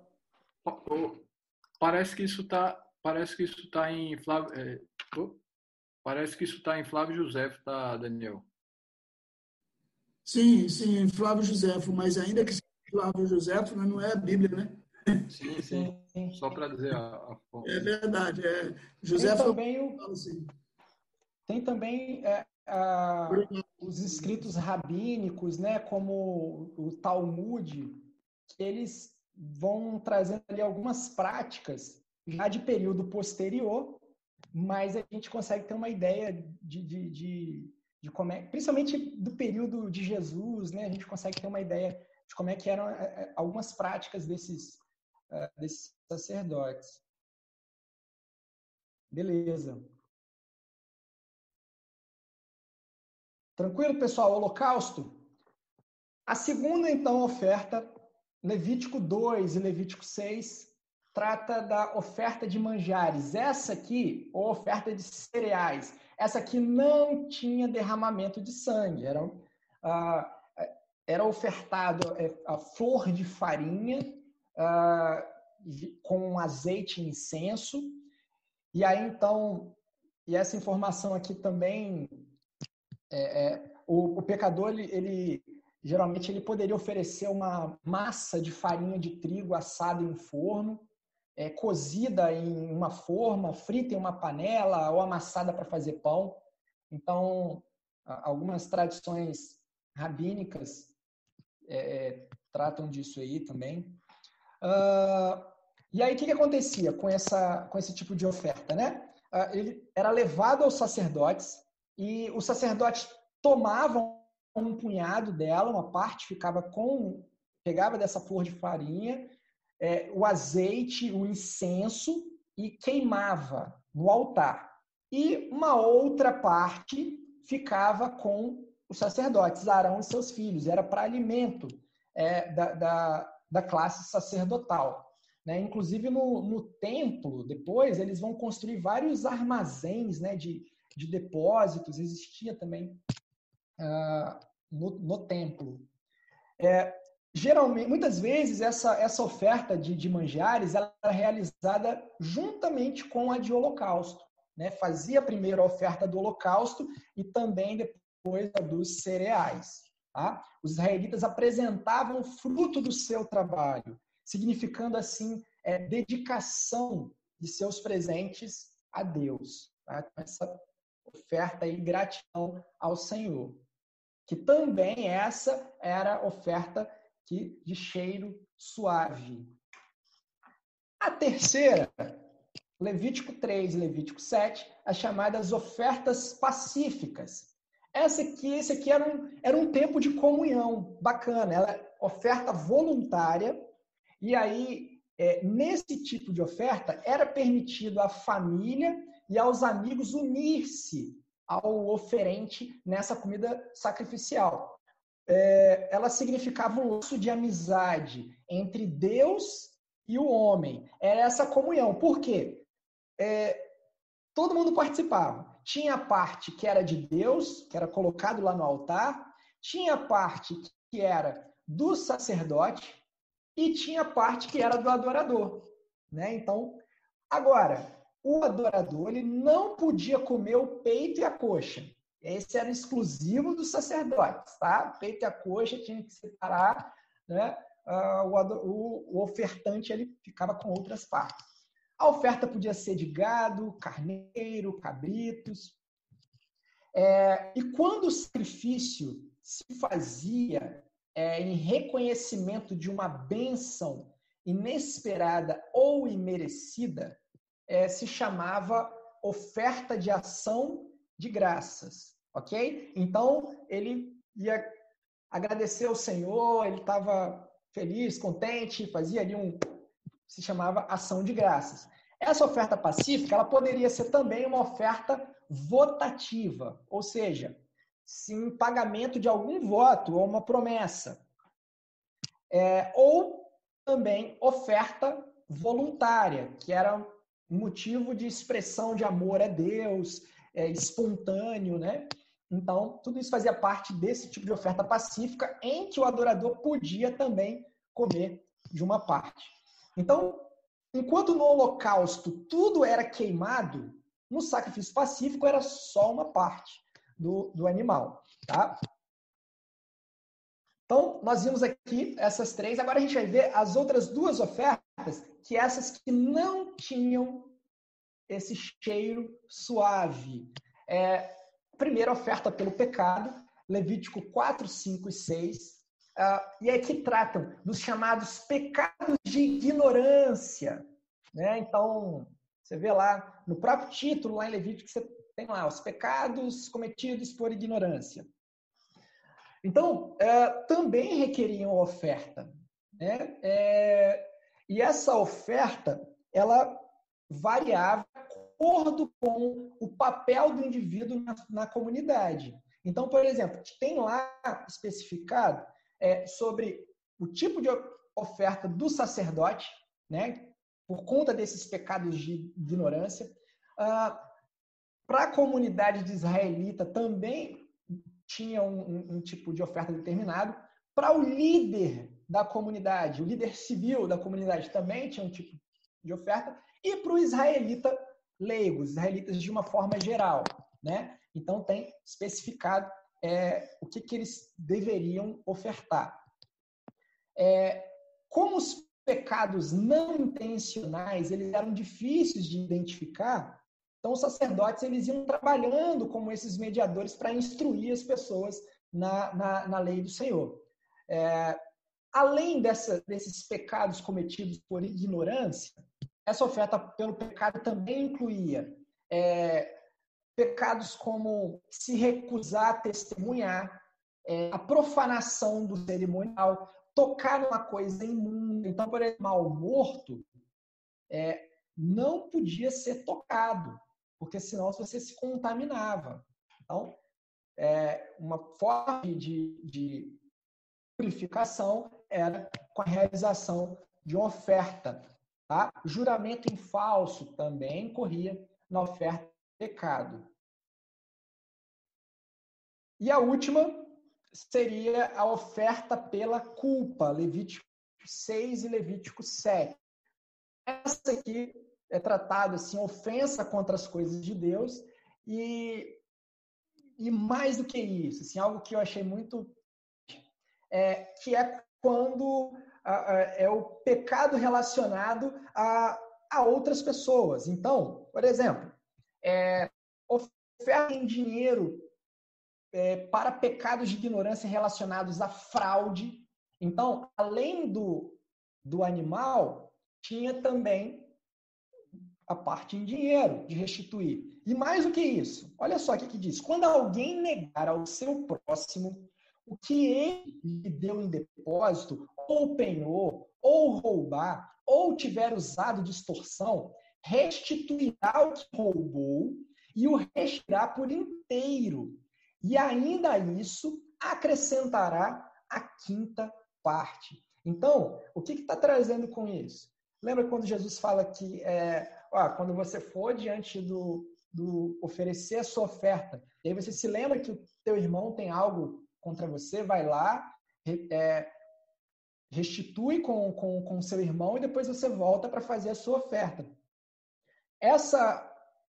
Parece que isso está parece que isso tá em Flávio é... parece que isso está em Flávio José, tá, Daniel? Sim, sim, Flávio José, mas ainda que Flávio José, né? não é a Bíblia, né? Sim, sim. Só para dizer a, a É verdade. É. José tem também, o, assim. tem também é, a, os escritos rabínicos, né, como o Talmud, eles vão trazendo ali algumas práticas já de período posterior, mas a gente consegue ter uma ideia de, de, de, de como é, principalmente do período de Jesus, né, a gente consegue ter uma ideia de como é que eram é, é, algumas práticas desses, desses sacerdotes. Beleza. Tranquilo, pessoal? Holocausto. A segunda, então, oferta, Levítico 2 e Levítico 6, trata da oferta de manjares. Essa aqui, ou oferta de cereais, essa aqui não tinha derramamento de sangue. Era, ah, era ofertado é, a flor de farinha ah, com azeite e incenso. E aí, então, e essa informação aqui também é, é, o, o, pecador, ele, ele, geralmente ele poderia oferecer uma massa de farinha de trigo assada em forno, é, cozida em uma forma, frita em uma panela ou amassada para fazer pão. Então, algumas tradições rabínicas é, é, tratam disso aí também. Uh, e aí, o que, que acontecia com, essa, com esse tipo de oferta? Né? Uh, ele era levado aos sacerdotes, e os sacerdotes tomavam um punhado dela, uma parte ficava com, pegava dessa flor de farinha, é, o azeite, o incenso e queimava no altar. E uma outra parte ficava com os sacerdotes, Arão e seus filhos, era para alimento é, da, da, da, classe sacerdotal. Né? Inclusive no, no templo, depois, eles vão construir vários armazéns né, de, de depósitos, existia também uh, no, no, templo. É, geralmente, muitas vezes, essa, essa oferta de, de manjares era realizada juntamente com a de holocausto. Né? Fazia primeiro a oferta do holocausto e também depois a dos cereais. Tá? Os israelitas apresentavam fruto do seu trabalho, significando assim é, dedicação de seus presentes a Deus. Tá? Essa oferta e gratidão ao Senhor. Que também essa era oferta que, de cheiro suave. A terceira, Levítico 3 e Levítico 7, as chamadas ofertas pacíficas. Essa aqui, esse aqui era um, era um tempo de comunhão bacana, ela é oferta voluntária, e aí, é, nesse tipo de oferta, era permitido à família e aos amigos unir-se ao oferente nessa comida sacrificial. É, ela significava um laço de amizade entre Deus e o homem. Era essa comunhão. Por quê? É, todo mundo participava. Tinha a parte que era de Deus, que era colocado lá no altar, tinha a parte que era do sacerdote e tinha a parte que era do adorador. Né? Então, agora, o adorador ele não podia comer o peito e a coxa. Esse era exclusivo dos sacerdotes, tá? O peito e a coxa tinha que separar, né? Uh, o, o, ofertante ele ficava com outras partes. A oferta podia ser de gado, carneiro, cabritos. É, e quando o sacrifício se fazia é, em reconhecimento de uma bênção inesperada ou imerecida, é, se chamava oferta de ação de graças, ok? Então ele ia agradecer ao Senhor, ele estava feliz, contente, fazia ali um se chamava ação de graças. Essa oferta pacífica, ela poderia ser também uma oferta votativa, ou seja, em pagamento de algum voto ou uma promessa. É, ou também oferta voluntária, que era motivo de expressão de amor a Deus, é, espontâneo, né? Então, tudo isso fazia parte desse tipo de oferta pacífica em que o adorador podia também comer de uma parte. Então, enquanto no holocausto tudo era queimado, no sacrifício pacífico era só uma parte do, do animal, tá? Então, nós vimos aqui essas três. Agora a gente vai ver as outras duas ofertas, que essas que não tinham esse cheiro suave. É, primeira oferta pelo pecado, Levítico 4, 5 e 6, uh, e é que tratam dos chamados pecados de ignorância. Né? Então, você vê lá no próprio título, lá em Levítico, você tem lá os pecados cometidos por ignorância. Então, é, também requeriam oferta. Né? É, e essa oferta, ela variava de acordo com o papel do indivíduo na, na comunidade. Então, por exemplo, tem lá especificado é, sobre o tipo de oferta do sacerdote, né, por conta desses pecados de ignorância. Ah, Para a comunidade de israelita também tinha um, um, um tipo de oferta determinado. Para o líder da comunidade, o líder civil da comunidade também tinha um tipo de oferta. E para o israelita leigo, os israelitas de uma forma geral. Né? Então tem especificado é, o que, que eles deveriam ofertar. É, como os pecados não intencionais eles eram difíceis de identificar, então os sacerdotes eles iam trabalhando como esses mediadores para instruir as pessoas na, na, na lei do Senhor. É, além dessa, desses pecados cometidos por ignorância, essa oferta pelo pecado também incluía é, pecados como se recusar a testemunhar, é, a profanação do cerimonial, tocar numa coisa imunda. Então, por exemplo, mal morto é, não podia ser tocado, porque senão você se contaminava. Então, é, uma forma de, de purificação era com a realização de oferta. Tá? Juramento em falso também corria na oferta pecado. E a última seria a oferta pela culpa, Levítico 6 e Levítico 7. Essa aqui é tratada assim, ofensa contra as coisas de Deus e, e mais do que isso, assim, algo que eu achei muito é, que é quando a, a, é o pecado relacionado a, a outras pessoas. Então, por exemplo, é, oferta em dinheiro é, para pecados de ignorância relacionados à fraude. Então, além do, do animal, tinha também a parte em dinheiro de restituir. E mais do que isso, olha só o que, diz: quando alguém negar ao seu próximo o que ele lhe deu em depósito, ou penhou, ou roubar, ou tiver usado de extorsão, restituirá o que roubou e o restituirá por inteiro. E ainda isso acrescentará a quinta parte. Então, o que está trazendo com isso? Lembra quando Jesus fala que é, ó, quando você for diante do, do oferecer a sua oferta, e aí você se lembra que o teu irmão tem algo contra você, vai lá, é, restitui com, com, com seu irmão e depois você volta para fazer a sua oferta. Essa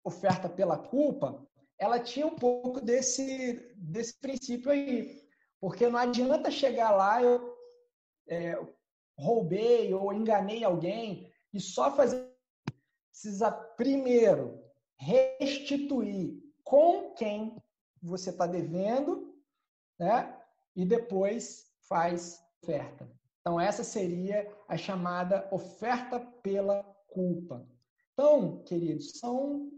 oferta pela culpa, ela tinha um pouco desse, desse princípio aí. Porque não adianta chegar lá, eu é, roubei ou enganei alguém e só fazer. Precisa primeiro restituir com quem você está devendo, né? E depois faz oferta. Então, essa seria a chamada oferta pela culpa. Então, queridos, são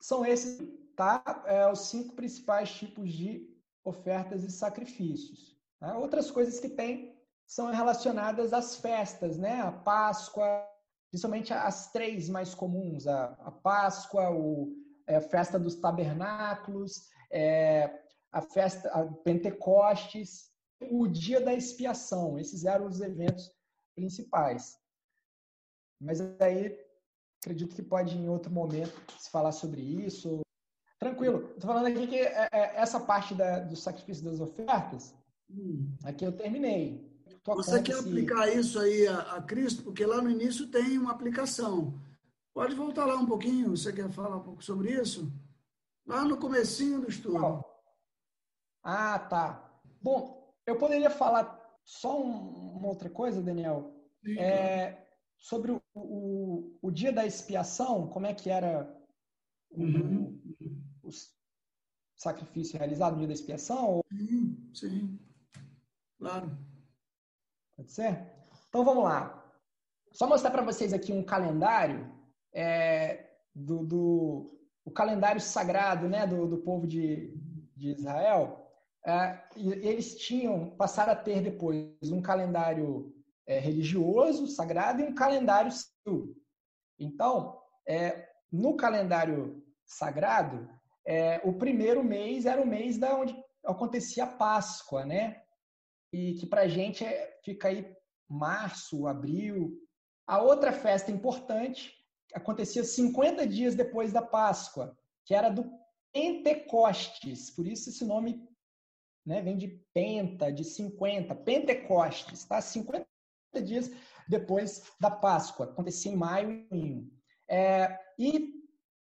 são esses, tá? É, os cinco principais tipos de ofertas e sacrifícios. Tá? Outras coisas que tem são relacionadas às festas, né? A Páscoa, principalmente as três mais comuns: a, a Páscoa, o, é, a festa dos tabernáculos, é, a festa a Pentecostes, o dia da expiação. Esses eram os eventos principais. Mas aí acredito que pode em outro momento se falar sobre isso. Tranquilo. Estou falando aqui que é, é, essa parte da, do sacrifício das ofertas, hum. aqui eu terminei. Você quer se... aplicar isso aí a, a, Cristo? Porque lá no início tem uma aplicação. Pode voltar lá um pouquinho? Você quer falar um pouco sobre isso? Lá no comecinho do estudo. Ah, tá. Bom, eu poderia falar só um, uma outra coisa, Daniel. Sim, é, sobre o, o, o, dia da expiação, como é que era uhum. os, sacrifício realizado no dia da expiação? Sim, sim. Claro. Pode ser? Então vamos lá. Só mostrar para vocês aqui um calendário é, do, do o calendário sagrado né, do, do povo de, de Israel. É, eles tinham, passaram a ter depois um calendário é, religioso, sagrado, e um calendário civil. Então, é, no calendário sagrado, é, o primeiro mês era o mês da onde acontecia a Páscoa, né? E que para a gente é, fica aí março, abril. A outra festa importante acontecia 50 dias depois da Páscoa, que era do Pentecostes. Por isso esse nome né, vem de penta, de 50, Pentecostes, tá? 50 dias depois da Páscoa. Acontecia em maio e junho. É, e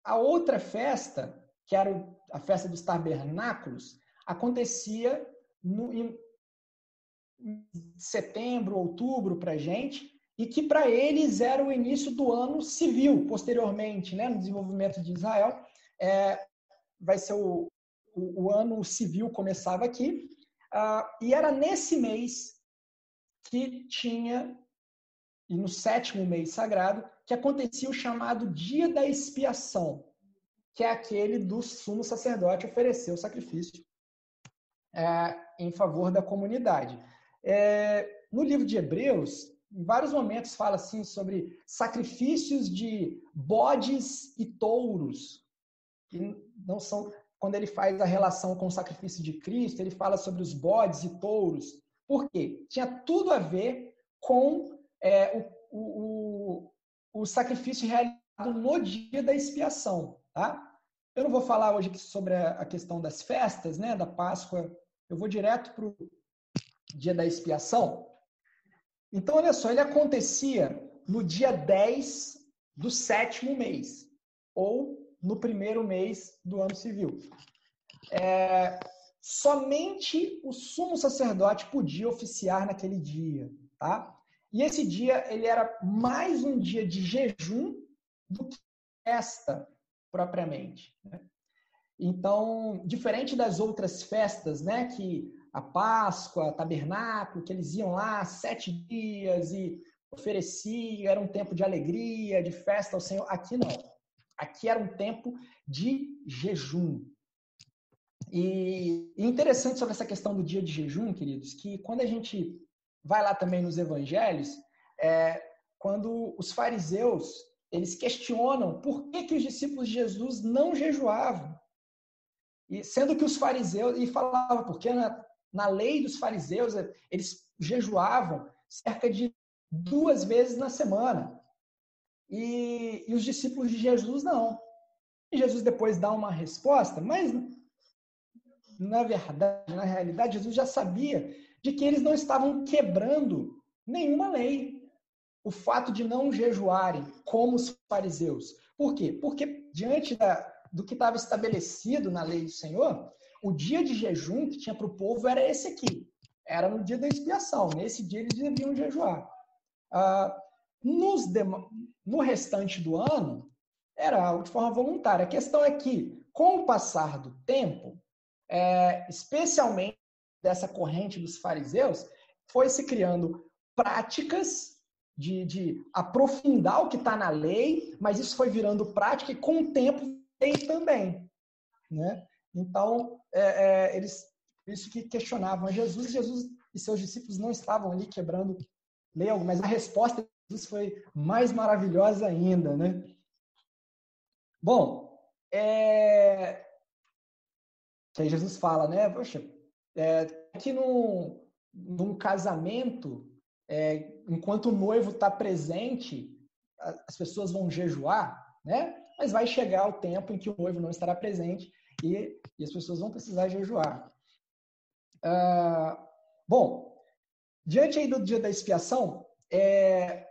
a outra festa, que era a festa dos tabernáculos, acontecia no, em setembro, outubro para a gente, e que para eles era o início do ano civil, posteriormente, né, no desenvolvimento de Israel. É, vai ser o, o, o, ano civil começava aqui, uh, e era nesse mês que tinha, e no sétimo mês sagrado, que acontecia o chamado Dia da Expiação, que é aquele do sumo sacerdote oferecer o sacrifício é, em favor da comunidade. É, no livro de Hebreus, em vários momentos fala assim sobre sacrifícios de bodes e touros, que não são quando ele faz a relação com o sacrifício de Cristo, ele fala sobre os bodes e touros. Por quê? Tinha tudo a ver com é, o, o, o, sacrifício realizado no dia da expiação. Tá? Eu não vou falar hoje sobre a questão das festas, né, da Páscoa, eu vou direto para o dia da expiação. Então, olha só, ele acontecia no dia 10 do sétimo mês, ou no primeiro mês do ano civil. É, somente o sumo sacerdote podia oficiar naquele dia, tá? E esse dia ele era mais um dia de jejum do que festa propriamente. Né? Então, diferente das outras festas, né, que a Páscoa, Tabernáculo, que eles iam lá sete dias e ofereciam, era um tempo de alegria, de festa ao Senhor. Aqui não. Aqui era um tempo de jejum. E interessante sobre essa questão do dia de jejum, queridos, que quando a gente vai lá também nos evangelhos, é, quando os fariseus eles questionam por que, que os discípulos de Jesus não jejuavam. E sendo que os fariseus, e falava, porque na, na lei dos fariseus, eles jejuavam cerca de duas vezes na semana. E, e os discípulos de Jesus não. E Jesus depois dá uma resposta, mas na verdade, na realidade, Jesus já sabia de que eles não estavam quebrando nenhuma lei. O fato de não jejuarem como os fariseus. Por quê? Porque diante da, do que estava estabelecido na lei do Senhor, o dia de jejum que tinha para o povo era esse aqui. Era no dia da expiação. Nesse dia eles deviam jejuar. Ah, nos no restante do ano, era algo de forma voluntária. A questão é que, com o passar do tempo, é, especialmente dessa corrente dos fariseus, foi se criando práticas de, de aprofundar o que está na lei, mas isso foi virando prática e com o tempo veio também. Né? Então, é, é, eles isso que questionavam Jesus, Jesus e seus discípulos não estavam ali quebrando lei mas a resposta de Jesus foi mais maravilhosa ainda, né? Bom, é... aí Jesus fala, né? Poxa, é, aqui num, num casamento, é, enquanto o noivo está presente, as pessoas vão jejuar, né? Mas vai chegar o tempo em que o noivo não estará presente e, e as pessoas vão precisar jejuar. Ah, bom, diante aí do dia da expiação, é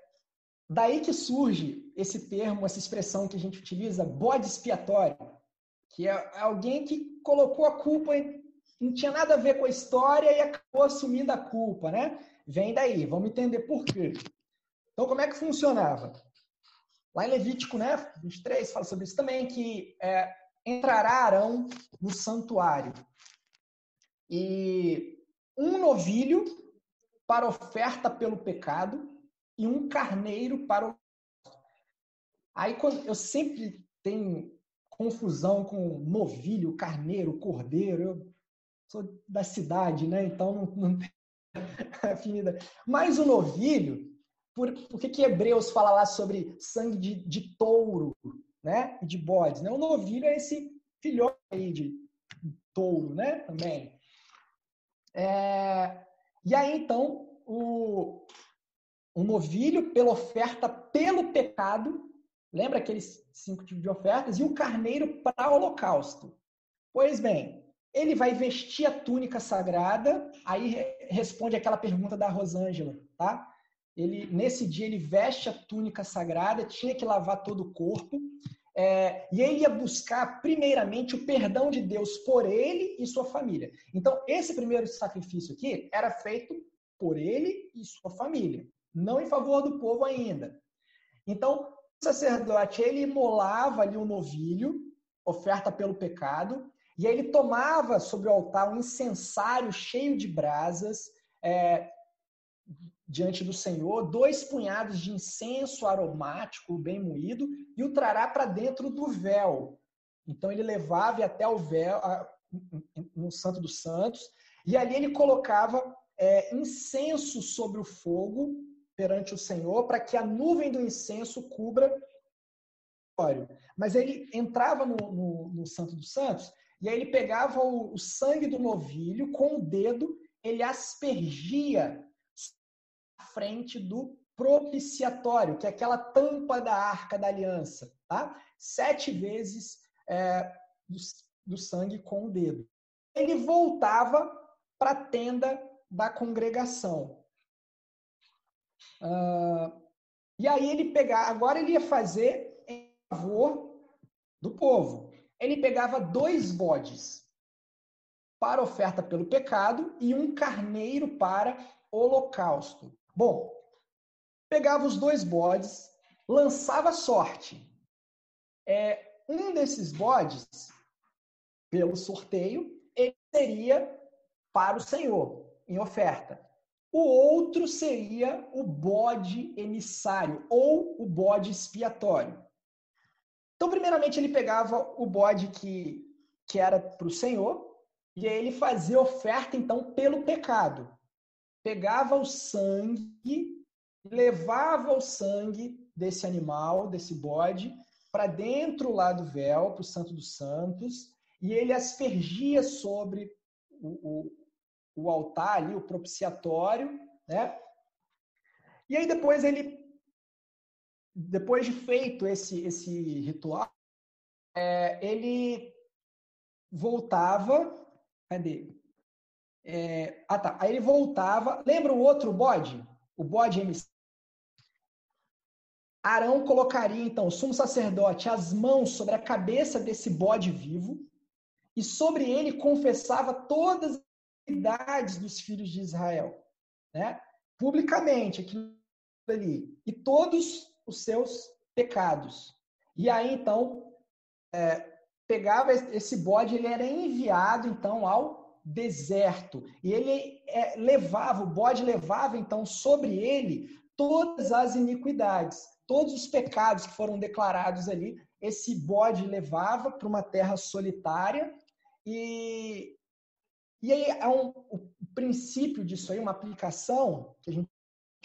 daí que surge esse termo, essa expressão que a gente utiliza, bode expiatório, que é alguém que colocou a culpa, não tinha nada a ver com a história e acabou assumindo a culpa, né? Vem daí, vamos entender por quê. Então, como é que funcionava? Lá em Levítico, né, 23, fala sobre isso também, que é, entrará Arão no santuário e um novilho para oferta pelo pecado e um carneiro para o. Aí quando eu sempre tenho confusão com novilho, carneiro, cordeiro. Eu sou da cidade, né? Então não, não tem [LAUGHS] afinidade. Mas o novilho, por, por que, que Hebreus fala lá sobre sangue de, de touro, né? E de bodes, né? O novilho é esse filhote aí de touro, né? Também. É, e aí, então, o, o novilho, pela oferta pelo pecado, lembra aqueles cinco tipos de ofertas? E o carneiro para holocausto. Pois bem, ele vai vestir a túnica sagrada, aí responde aquela pergunta da Rosângela, tá? Ele, nesse dia ele veste a túnica sagrada, tinha que lavar todo o corpo, é, e ele ia buscar, primeiramente, o perdão de Deus por ele e sua família. Então, esse primeiro sacrifício aqui era feito por ele e sua família, não em favor do povo ainda. Então, sacerdote, ele imolava ali um novilho, oferta pelo pecado, e aí ele tomava sobre o altar um incensário cheio de brasas, é, diante do Senhor, dois punhados de incenso aromático bem moído e o trará para dentro do véu. Então ele levava até o véu, no Santo dos Santos, e ali ele colocava é, incenso sobre o fogo perante o Senhor, para que a nuvem do incenso cubra o Mas ele entrava no, no, no, Santo dos Santos e aí ele pegava o, o sangue do novilho com o dedo, ele aspergia frente do propiciatório, que é aquela tampa da arca da aliança, tá? Sete vezes é, do, do sangue com o dedo. Ele voltava para a tenda da congregação. Uh, e aí ele pegava, agora ele ia fazer em favor do povo. Ele pegava dois bodes para oferta pelo pecado e um carneiro para holocausto. Bom, pegava os dois bodes, lançava sorte. É, um desses bodes, pelo sorteio, ele seria para o Senhor, em oferta. O outro seria o bode emissário ou o bode expiatório. Então, primeiramente, ele pegava o bode que, que era para o Senhor e aí ele fazia oferta, então, pelo pecado pegava o sangue, levava o sangue desse animal, desse bode, para dentro lá do véu, para o Santo dos Santos, e ele aspergia sobre o, o, o altar ali, o propiciatório, né? E aí depois ele, depois de feito esse, esse ritual, é, ele voltava, cadê? É, ah, tá. Aí ele voltava. Lembra o outro bode? O bode MC. Arão colocaria, então, o sumo sacerdote, as mãos sobre a cabeça desse bode vivo e sobre ele confessava todas as idades dos filhos de Israel, né? Publicamente, aquilo ali. E todos os seus pecados. E aí, então, é, pegava esse bode, ele era enviado, então, ao deserto. E ele é, levava, o bode levava então sobre ele todas as iniquidades, todos os pecados que foram declarados ali. Esse bode levava para uma terra solitária e e aí é um, o princípio disso aí, uma aplicação que a gente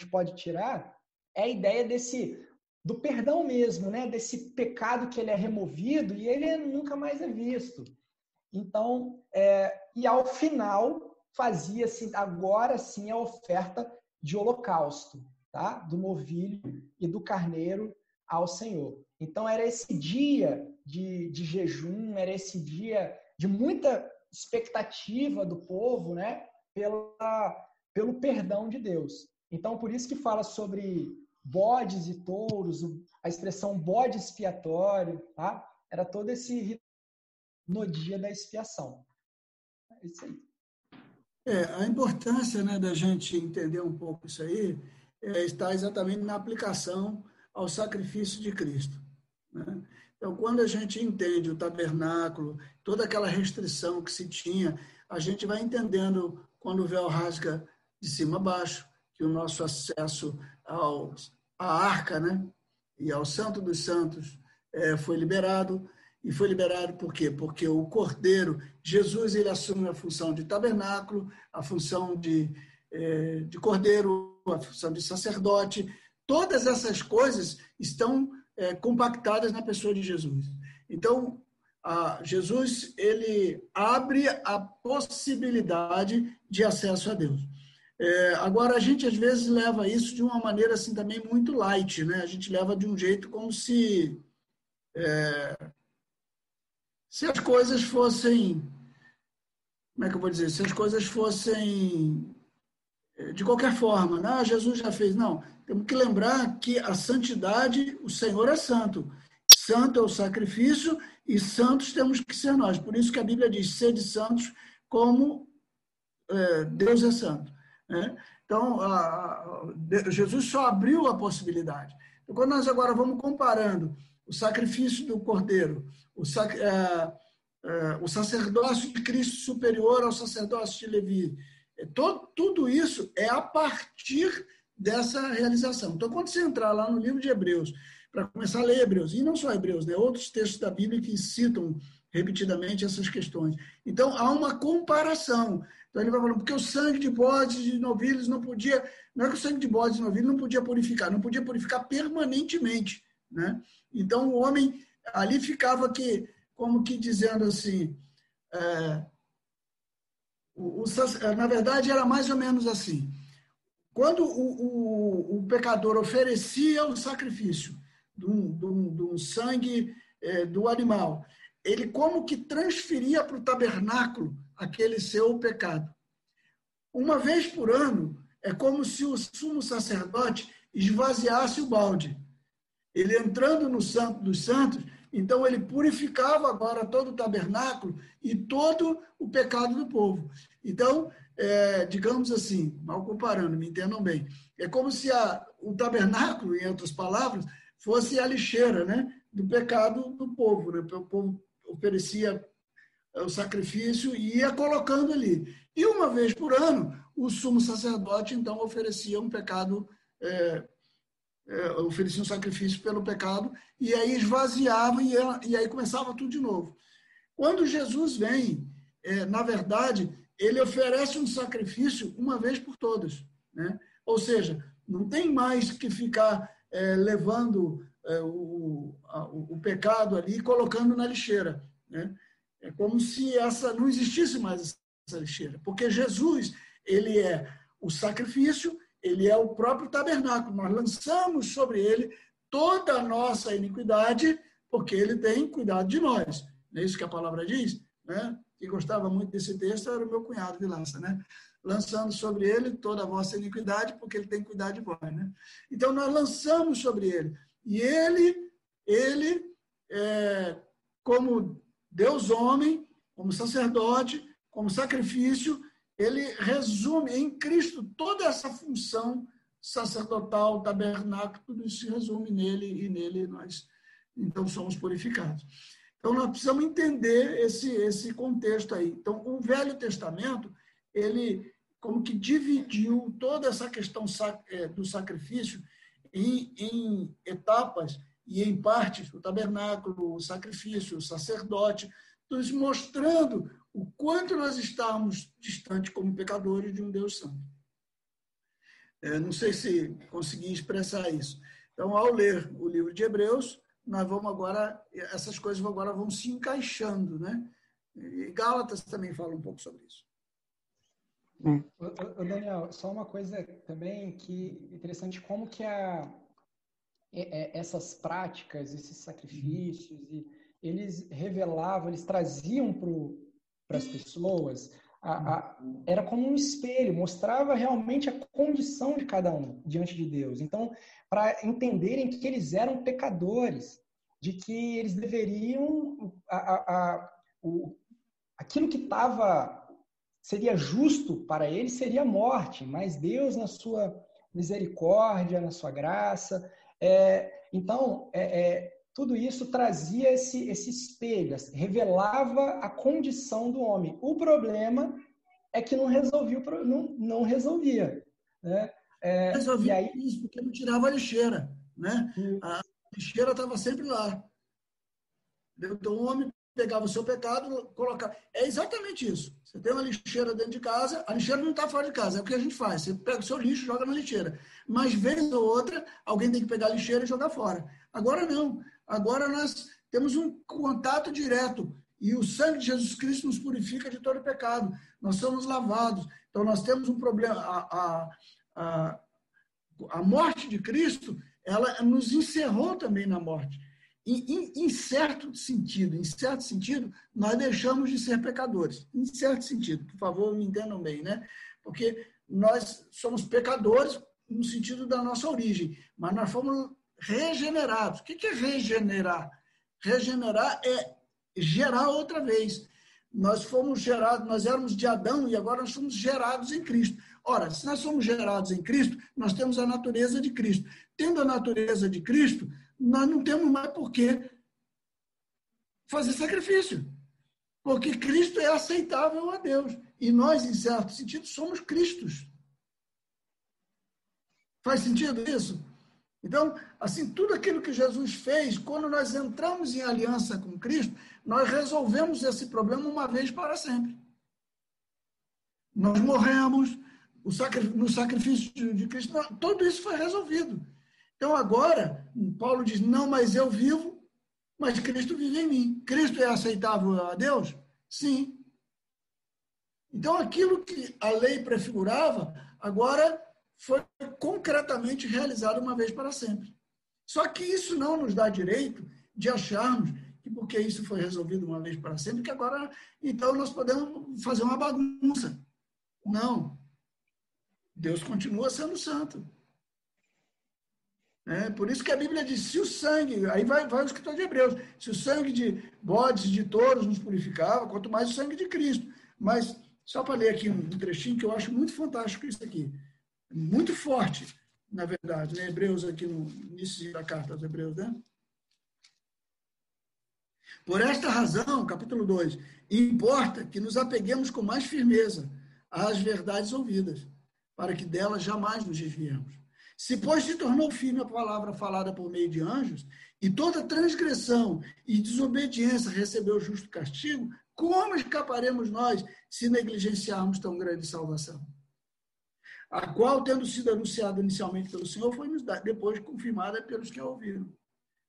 pode tirar é a ideia desse do perdão mesmo, né? Desse pecado que ele é removido e ele nunca mais é visto. Então, é, e ao final fazia-se agora sim a oferta de holocausto, tá? Do novilho e do carneiro ao Senhor. Então era esse dia de, de jejum, era esse dia de muita expectativa do povo, né? Pela, pelo perdão de Deus. Então por isso que fala sobre bodes e touros, a expressão bode expiatório, tá? Era todo esse no dia da expiação. É isso aí. É, a importância né, da gente entender um pouco isso aí é, está exatamente na aplicação ao sacrifício de Cristo. Né? Então, quando a gente entende o tabernáculo, toda aquela restrição que se tinha, a gente vai entendendo quando o véu rasga de cima a baixo, que o nosso acesso ao, à arca né, e ao Santo dos Santos é, foi liberado. E foi liberado por quê? Porque o Cordeiro, Jesus, ele assume a função de tabernáculo, a função de, é, de Cordeiro, a função de sacerdote. Todas essas coisas estão é, compactadas na pessoa de Jesus. Então, Jesus ele abre a possibilidade de acesso a Deus. É, agora a gente às vezes leva isso de uma maneira assim também muito light, né? A gente leva de um jeito como se é, se as coisas fossem como é que eu vou dizer? Se as coisas fossem de qualquer forma, não, Jesus já fez. Não, temos que lembrar que a santidade, o Senhor é santo. Santo é o sacrifício e santos temos que ser nós. Por isso que a Bíblia diz: sede santos como é, Deus é santo. Né? Então, a, a, Jesus só abriu a possibilidade. Então, quando nós agora vamos comparando o sacrifício do cordeiro, o, sac, é, é, o sacerdócio de Cristo superior ao sacerdócio de Levi, todo, tudo isso é a partir dessa realização. Então, quando você entrar lá no livro de Hebreus, para começar a ler Hebreus, e não só Hebreus, né, outros textos da Bíblia que citam repetidamente essas questões. Então, há uma comparação. Então, ele vai falando, porque o sangue de bodes e de novilhos não podia, não é que o sangue de bodes e novilhos não podia purificar, não podia purificar permanentemente. Né? Então, o homem ali ficava que, como que dizendo assim, é, o, o, na verdade, era mais ou menos assim. Quando o, o, pecador oferecia o sacrifício de um sangue é, do animal, ele como que transferia para o tabernáculo aquele seu pecado. Uma vez por ano, é como se o sumo sacerdote esvaziasse o balde. Ele entrando no Santo dos Santos, então ele purificava agora todo o tabernáculo e todo o pecado do povo. Então, é, digamos assim, mal comparando, me entendam bem, é como se a, o tabernáculo, em outras palavras, fosse a lixeira né, do pecado do povo. Né? O povo oferecia o sacrifício e ia colocando ali. E uma vez por ano, o sumo sacerdote, então, oferecia um pecado, é, é, oferecia um sacrifício pelo pecado, e aí esvaziava e, e aí começava tudo de novo. Quando Jesus vem, é, na verdade, ele oferece um sacrifício uma vez por todas. Né? Ou seja, não tem mais que ficar é, levando é, o, a, o, pecado ali e colocando na lixeira. Né? É como se essa não existisse mais essa lixeira, porque Jesus ele é o sacrifício, ele é o próprio tabernáculo. Nós lançamos sobre ele toda a nossa iniquidade, porque ele tem cuidado de nós. Não é isso que a palavra diz? Né? Que gostava muito desse texto era o meu cunhado de lança, né? Lançando sobre ele toda a vossa iniquidade, porque ele tem cuidado de vós, né? Então nós lançamos sobre ele. E ele, ele, é, como Deus homem, como sacerdote, como sacrifício, ele resume em Cristo toda essa função sacerdotal, tabernáculo, tudo isso se resume nele e nele nós então somos purificados. Então, nós precisamos entender esse, esse contexto aí. Então, o Velho Testamento, ele como que dividiu toda essa questão é, do sacrifício em, em etapas e em partes, o tabernáculo, o sacrifício, o sacerdote, nos mostrando o quanto nós estamos distantes como pecadores de um Deus santo. É, não sei se consegui expressar isso. Então, ao ler o livro de Hebreus, nós vamos agora, essas coisas agora vão se encaixando, né? E Gálatas também fala um pouco sobre isso. É. Daniel, só uma coisa também que interessante, como que a, essas práticas, esses sacrifícios, e eles revelavam, eles traziam para as pessoas, a, a, era como um espelho, mostrava realmente a condição de cada um diante de Deus. Então, para entenderem que eles eram pecadores, de que eles deveriam a, o, aquilo que estava seria justo para eles seria morte, mas Deus na sua misericórdia, na sua graça, é, então é, é, tudo isso trazia esse, esse espelho, revelava a condição do homem. O problema é que não resolvia, não, não resolvia. Né? É, resolvia aí... isso, porque não tirava a lixeira. Né? Hum. A lixeira estava sempre lá. Então o homem pegava o seu pecado, colocava. É exatamente isso. Você tem uma lixeira dentro de casa, a lixeira não está fora de casa, é o que a gente faz. Você pega o seu lixo e joga na lixeira. Mas, vez ou outra, alguém tem que pegar a lixeira e jogar fora. Agora não. Agora nós temos um contato direto. E o sangue de Jesus Cristo nos purifica de todo pecado. Nós somos lavados. Então, nós temos um problema. A, a, a, a morte de Cristo, ela nos encerrou também na morte. Em, em, certo sentido, em certo sentido, nós deixamos de ser pecadores. Em certo sentido, por favor, me entendam bem, né? Porque nós somos pecadores no sentido da nossa origem, mas nós fomos regenerados. O que é regenerar? Regenerar é gerar outra vez. Nós fomos gerados, nós éramos de Adão e agora nós somos gerados em Cristo. Ora, se nós somos gerados em Cristo, nós temos a natureza de Cristo. Tendo a natureza de Cristo, nós não temos mais por que fazer sacrifício. Porque Cristo é aceitável a Deus. E nós, em certo sentido, somos Cristos. Faz sentido isso? Então, assim, tudo aquilo que Jesus fez, quando nós entramos em aliança com Cristo, nós resolvemos esse problema uma vez para sempre. Nós morremos no sacrifício de Cristo, tudo isso foi resolvido. Então agora, Paulo diz: não, mas eu vivo, mas Cristo vive em mim. Cristo é aceitável a Deus? Sim. Então aquilo que a lei prefigurava, agora foi concretamente realizado uma vez para sempre. Só que isso não nos dá direito de acharmos que porque isso foi resolvido uma vez para sempre, que agora então nós podemos fazer uma bagunça. Não. Deus continua sendo santo. É, por isso que a Bíblia diz: se o sangue, aí vai, vai o escritor de Hebreus, se o sangue de bodes, de touros nos purificava, quanto mais o sangue de Cristo. Mas, só para ler aqui um trechinho que eu acho muito fantástico isso aqui, muito forte, na verdade, né? Hebreus, aqui no início da carta aos Hebreus, né? Por esta razão, capítulo 2, importa que nos apeguemos com mais firmeza às verdades ouvidas, para que delas jamais nos desviemos. Se, pois, se tornou firme a palavra falada por meio de anjos, e toda transgressão e desobediência recebeu justo castigo, como escaparemos nós se negligenciarmos tão grande salvação? A qual, tendo sido anunciada inicialmente pelo Senhor, foi depois confirmada pelos que a ouviram,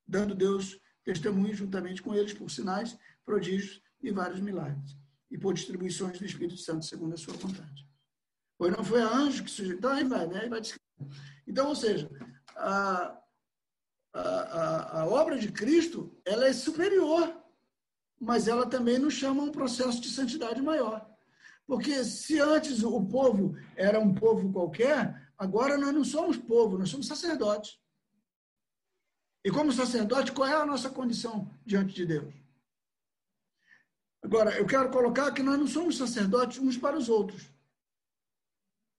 dando Deus testemunho juntamente com eles por sinais, prodígios e vários milagres, e por distribuições do Espírito Santo segundo a sua vontade. Pois não foi a anjo que sujeitou. Então, aí vai, né? Aí vai então, ou seja, a, a, a, obra de Cristo ela é superior, mas ela também nos chama a um processo de santidade maior. Porque se antes o povo era um povo qualquer, agora nós não somos povo, nós somos sacerdotes. E como sacerdote, qual é a nossa condição diante de Deus? Agora, eu quero colocar que nós não somos sacerdotes uns para os outros.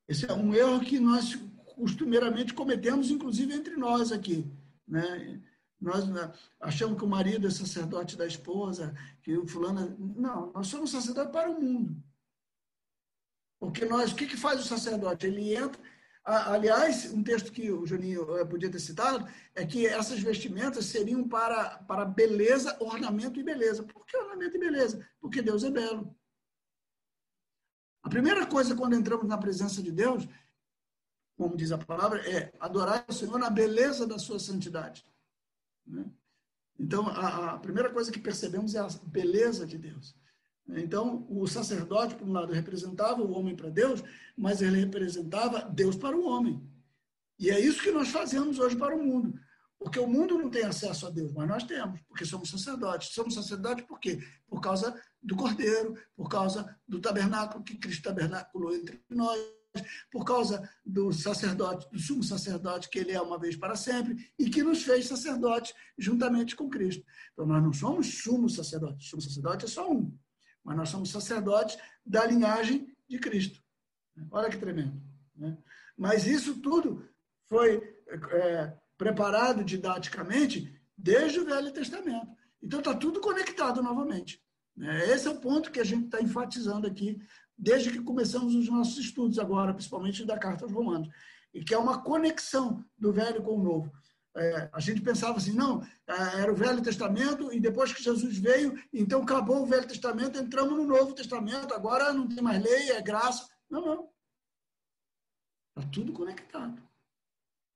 Esse é um erro que nós costumeiramente cometemos, inclusive entre nós aqui. Né? Nós né, achamos que o marido é sacerdote da esposa, que o fulano. Não, nós somos sacerdotes para o mundo. Porque nós, o que, que faz o sacerdote? Ele entra. Aliás, um texto que o Juninho eh, podia ter citado é que essas vestimentas seriam para, para beleza, ornamento e beleza. Por que ornamento e beleza? Porque Deus é belo. A primeira coisa quando entramos na presença de Deus como diz a palavra, é adorar o Senhor na beleza da sua santidade. Né? Então, a, a, primeira coisa que percebemos é a beleza de Deus. Então, o sacerdote, por um lado, representava o homem para Deus, mas ele representava Deus para o homem. E é isso que nós fazemos hoje para o mundo. Porque o mundo não tem acesso a Deus, mas nós temos, porque somos sacerdotes. Somos sacerdotes por quê? Por causa do Cordeiro, por causa do tabernáculo que Cristo tabernaculou entre nós, por causa do sacerdote, do sumo sacerdote, que ele é uma vez para sempre, e que nos fez sacerdote juntamente com Cristo. Então, nós não somos sumo sacerdote, sumo sacerdote é só um, mas nós somos sacerdotes da linhagem de Cristo. Olha que tremendo. Né? Mas isso tudo foi é, preparado didaticamente desde o Velho Testamento. Então está tudo conectado novamente. Né? Esse é o ponto que a gente está enfatizando aqui desde que começamos os nossos estudos agora, principalmente da Carta aos Romanos, e que é uma conexão do Velho com o Novo. É, a gente pensava assim, não, é, era o Velho Testamento e depois que Jesus veio, então acabou o Velho Testamento, entramos no Novo Testamento, agora não tem mais lei, é graça. Não, não. Está tudo conectado.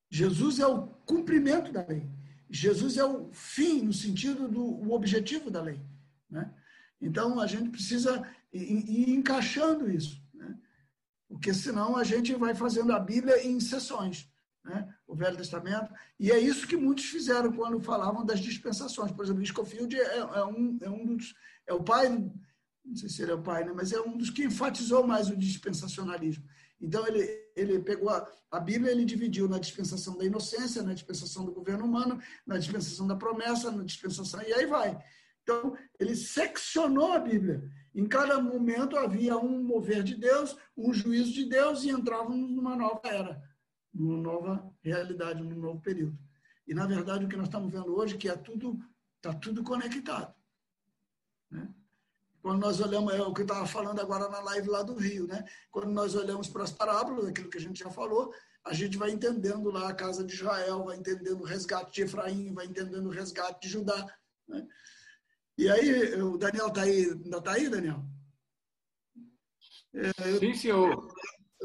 Jesus é o cumprimento da lei. Jesus é o fim, no sentido do objetivo da lei. Né? Então, a gente precisa ir, ir encaixando isso. Né? Porque senão a gente vai fazendo a Bíblia em sessões né? Velho Testamento, e é isso que muitos fizeram quando falavam das dispensações. Por exemplo, Scofield é, é, um, é um dos. É o pai, não sei se ele é o pai, né? mas é um dos que enfatizou mais o dispensacionalismo. Então, ele, ele pegou a, a Bíblia, ele dividiu na dispensação da inocência, na dispensação do governo humano, na dispensação da promessa, na dispensação, e aí vai. Então, ele seccionou a Bíblia. Em cada momento havia um mover de Deus, um juízo de Deus, e entrávamos numa nova era numa nova realidade, num novo período. E, na verdade, o que nós estamos vendo hoje é que é tudo, está tudo conectado. Né? Quando nós olhamos, é o que eu estava falando agora na live lá do Rio, né? quando nós olhamos para as parábolas, aquilo que a gente já falou, a gente vai entendendo lá a casa de Israel, vai entendendo o resgate de Efraim, vai entendendo o resgate de Judá. Né? E aí, o Daniel está aí, ainda está aí, Daniel? É, Sim, senhor.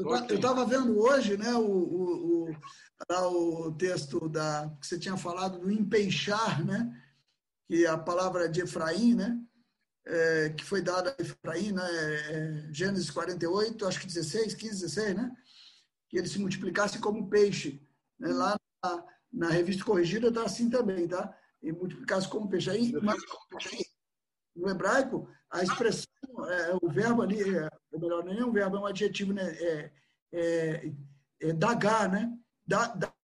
Eu estava vendo hoje né, o, o, o, o texto da, que você tinha falado do empeixar, né, que é a palavra de Efraim, né, é, que foi dada a Efraim, né, é, Gênesis 48, acho que 16, 15, 16, né, que ele se multiplicasse como peixe. Né, lá na, na revista corrigida está assim também, tá? E multiplicasse como peixe. Aí, mas, no hebraico, a expressão, é, o verbo ali, é, ou melhor, não é um verbo, é um adjetivo, né? É, é, é dagar, né? Da,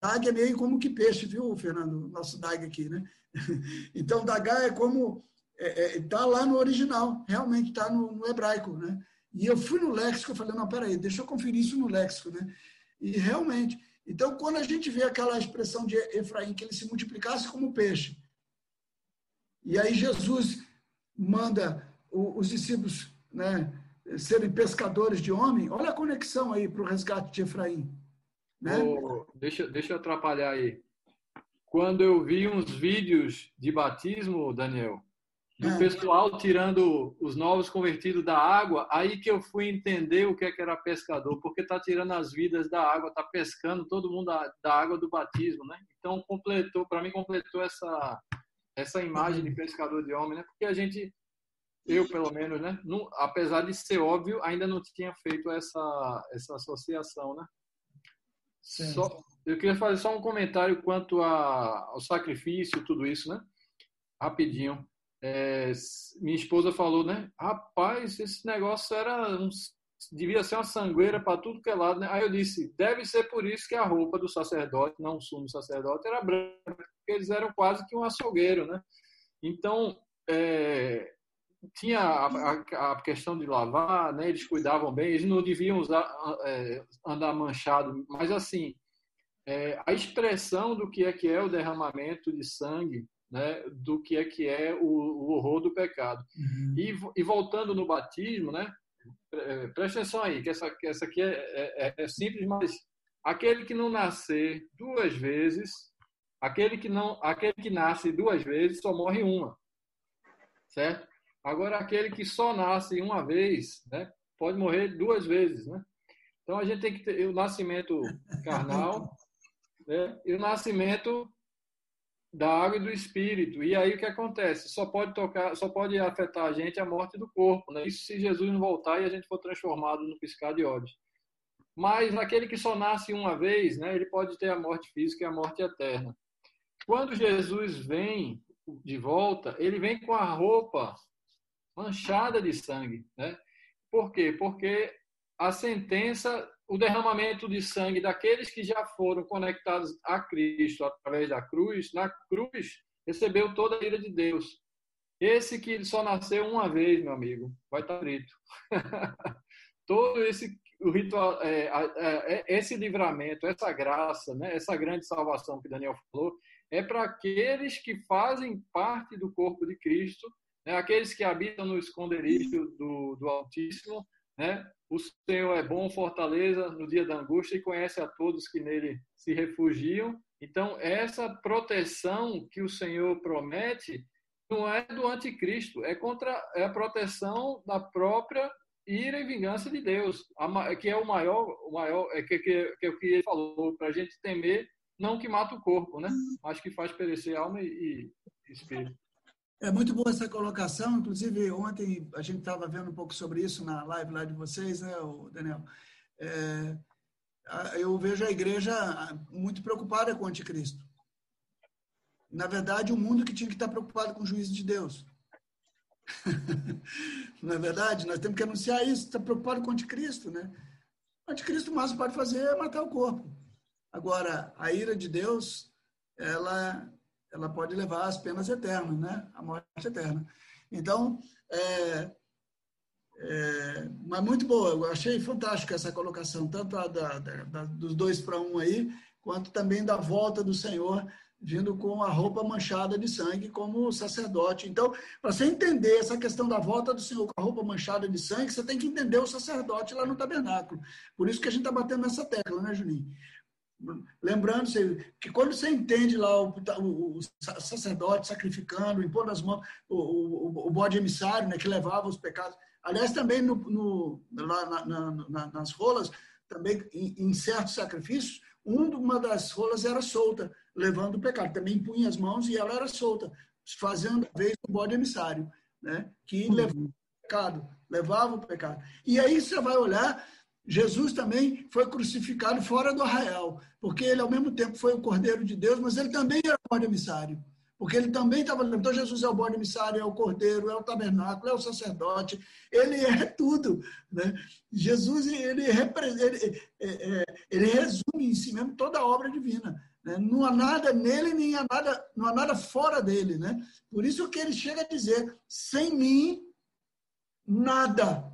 dag é meio como que peixe, viu, Fernando? Nosso dag aqui, né? [LAUGHS] Então, dagar é como. Está é, é, lá no original, realmente está no, no, hebraico, né? E eu fui no léxico e falei, não, peraí, deixa eu conferir isso no léxico, né? E realmente. Então, quando a gente vê aquela expressão de Efraim, que ele se multiplicasse como peixe, e aí Jesus manda os discípulos né, serem pescadores de homem, olha a conexão aí para o resgate de Efraim. Né? Oh, deixa, deixa eu atrapalhar aí. Quando eu vi uns vídeos de batismo, Daniel, do é. pessoal tirando os novos convertidos da água, aí que eu fui entender o que, é que era pescador, porque está tirando as vidas da água, está pescando todo mundo da, da, água do batismo, né? Então completou, para mim completou essa essa imagem de uhum. pescador de homem, né? Porque a gente, eu pelo menos, né? Não, apesar de ser óbvio, ainda não tinha feito essa essa associação, né? Só, eu queria fazer só um comentário quanto a, ao sacrifício, tudo isso, né? Rapidinho. É, minha esposa falou, né? Rapaz, esse negócio era um, devia ser uma sangueira para tudo que é lado, né? Aí eu disse, deve ser por isso que a roupa do sacerdote, não o sumo sacerdote, era branca porque eles eram quase que um açougueiro, né? Então, é, tinha a, a, a, questão de lavar, né? Eles cuidavam bem, eles não deviam usar, é, andar manchado, mas assim, é, a expressão do que é que é o derramamento de sangue, né? Do que é que é o, o horror do pecado. Uhum. E, e, voltando no batismo, né? É, presta atenção aí, que essa, que essa aqui é, é, é simples, mas aquele que não nascer duas vezes Aquele que não, aquele que nasce duas vezes só morre uma, certo? Agora aquele que só nasce uma vez, né, pode morrer duas vezes, né? Então a gente tem que ter o nascimento [LAUGHS] carnal, né, e o nascimento da água e do espírito. E aí o que acontece? Só pode tocar, só pode afetar a gente a morte do corpo, né? Isso se Jesus não voltar e a gente for transformado no piscar de olhos. Mas aquele que só nasce uma vez, né, ele pode ter a morte física e a morte eterna. Quando Jesus vem de volta, ele vem com a roupa manchada de sangue, né? Por quê? Porque a sentença, o derramamento de sangue daqueles que já foram conectados a Cristo através da cruz, na cruz, recebeu toda a ira de Deus. Esse que só nasceu uma vez, meu amigo, vai estar frito. [LAUGHS] Todo esse o ritual, é, é, é, esse livramento, essa graça, né, essa grande salvação que Daniel falou, é para aqueles que fazem parte do corpo de Cristo, né? aqueles que habitam no esconderijo do, do Altíssimo. Né? O Senhor é bom, fortaleza no dia da angústia e conhece a todos que nele se refugiam. Então, essa proteção que o Senhor promete não é do anticristo, é contra é a proteção da própria ira e vingança de Deus, que é o maior, o maior é que, que, que é o que ele falou, para a gente temer, não que mata o corpo, né? mas que faz perecer alma e, e espírito. É muito boa essa colocação. Inclusive, ontem a gente estava vendo um pouco sobre isso na live lá de vocês, né, Daniel? É, eu vejo a igreja muito preocupada com o anticristo. Na verdade, o mundo que tinha que estar preocupado com o juízo de Deus. [LAUGHS] É verdade? Nós temos que anunciar isso, está preocupado com o anticristo, né? O anticristo o máximo pode fazer é matar o corpo. Agora, a ira de Deus, ela, ela pode levar às penas eternas, né? A morte eterna. Então, é, é, mas muito boa, eu achei fantástica essa colocação, tanto a da, da, dos dois para um aí, quanto também da volta do Senhor vindo com a roupa manchada de sangue como sacerdote. Então, para você entender essa questão da volta do Senhor com a roupa manchada de sangue, você tem que entender o sacerdote lá no tabernáculo. Por isso que a gente está batendo nessa tecla, né, Juninho? Lembrando que quando você entende lá o, o, o sacerdote sacrificando, impondo as mãos, o, o, bode emissário, né, que levava os pecados. Aliás, também no, no lá na, na, nas rolas, também em, em certos sacrifícios, uma das rolas era solta levando o pecado. Também punha as mãos e ela era solta, fazendo a vez do bode emissário, né? que uhum. levava o pecado, levava o pecado. E aí você vai olhar, Jesus também foi crucificado fora do arraial, porque ele ao mesmo tempo foi o Cordeiro de Deus, mas ele também era o bode emissário. Porque ele também estava. Então, Jesus é o bode emissário, é o cordeiro, é o tabernáculo, é o sacerdote, ele é tudo. Né? Jesus, ele, ele, é, é, ele resume em si mesmo toda a obra divina. Né? Não há nada nele, nem há nada, não há nada fora dele. Né? Por isso que ele chega a dizer: sem mim, nada.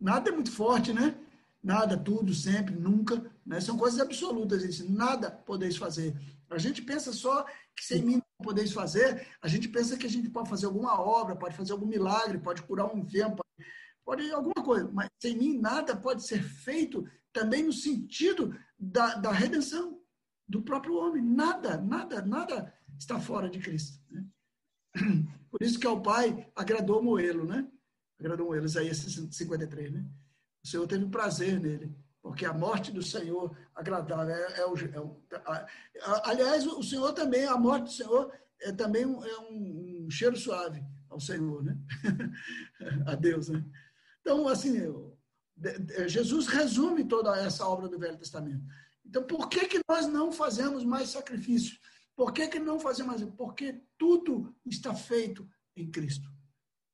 Nada é muito forte, né? Nada, tudo, sempre, nunca. Né? São coisas absolutas. Isso. Nada podeis fazer. A gente pensa só que sem mim não podeis fazer, a gente pensa que a gente pode fazer alguma obra, pode fazer algum milagre, pode curar um enfermo, pode, pode alguma coisa, mas sem mim nada pode ser feito também no sentido da, da redenção do próprio homem. Nada, nada, nada está fora de Cristo. Né? [CLEARS THROAT] Por isso que ao Pai agradou Moelo, né? Agradou Moelo, Isaías 53, né? O Senhor teve prazer nele, porque a morte do Senhor agradável é, é, o, é o a, a, aliás, o Senhor também, a morte do Senhor é também um, é um, um cheiro suave ao Senhor, né? [LAUGHS] a Deus, né? Então, assim, Jesus resume toda essa obra do Velho Testamento. Então, por que, que nós não fazemos mais sacrifícios? Por que, que não fazemos mais? Porque tudo está feito em Cristo.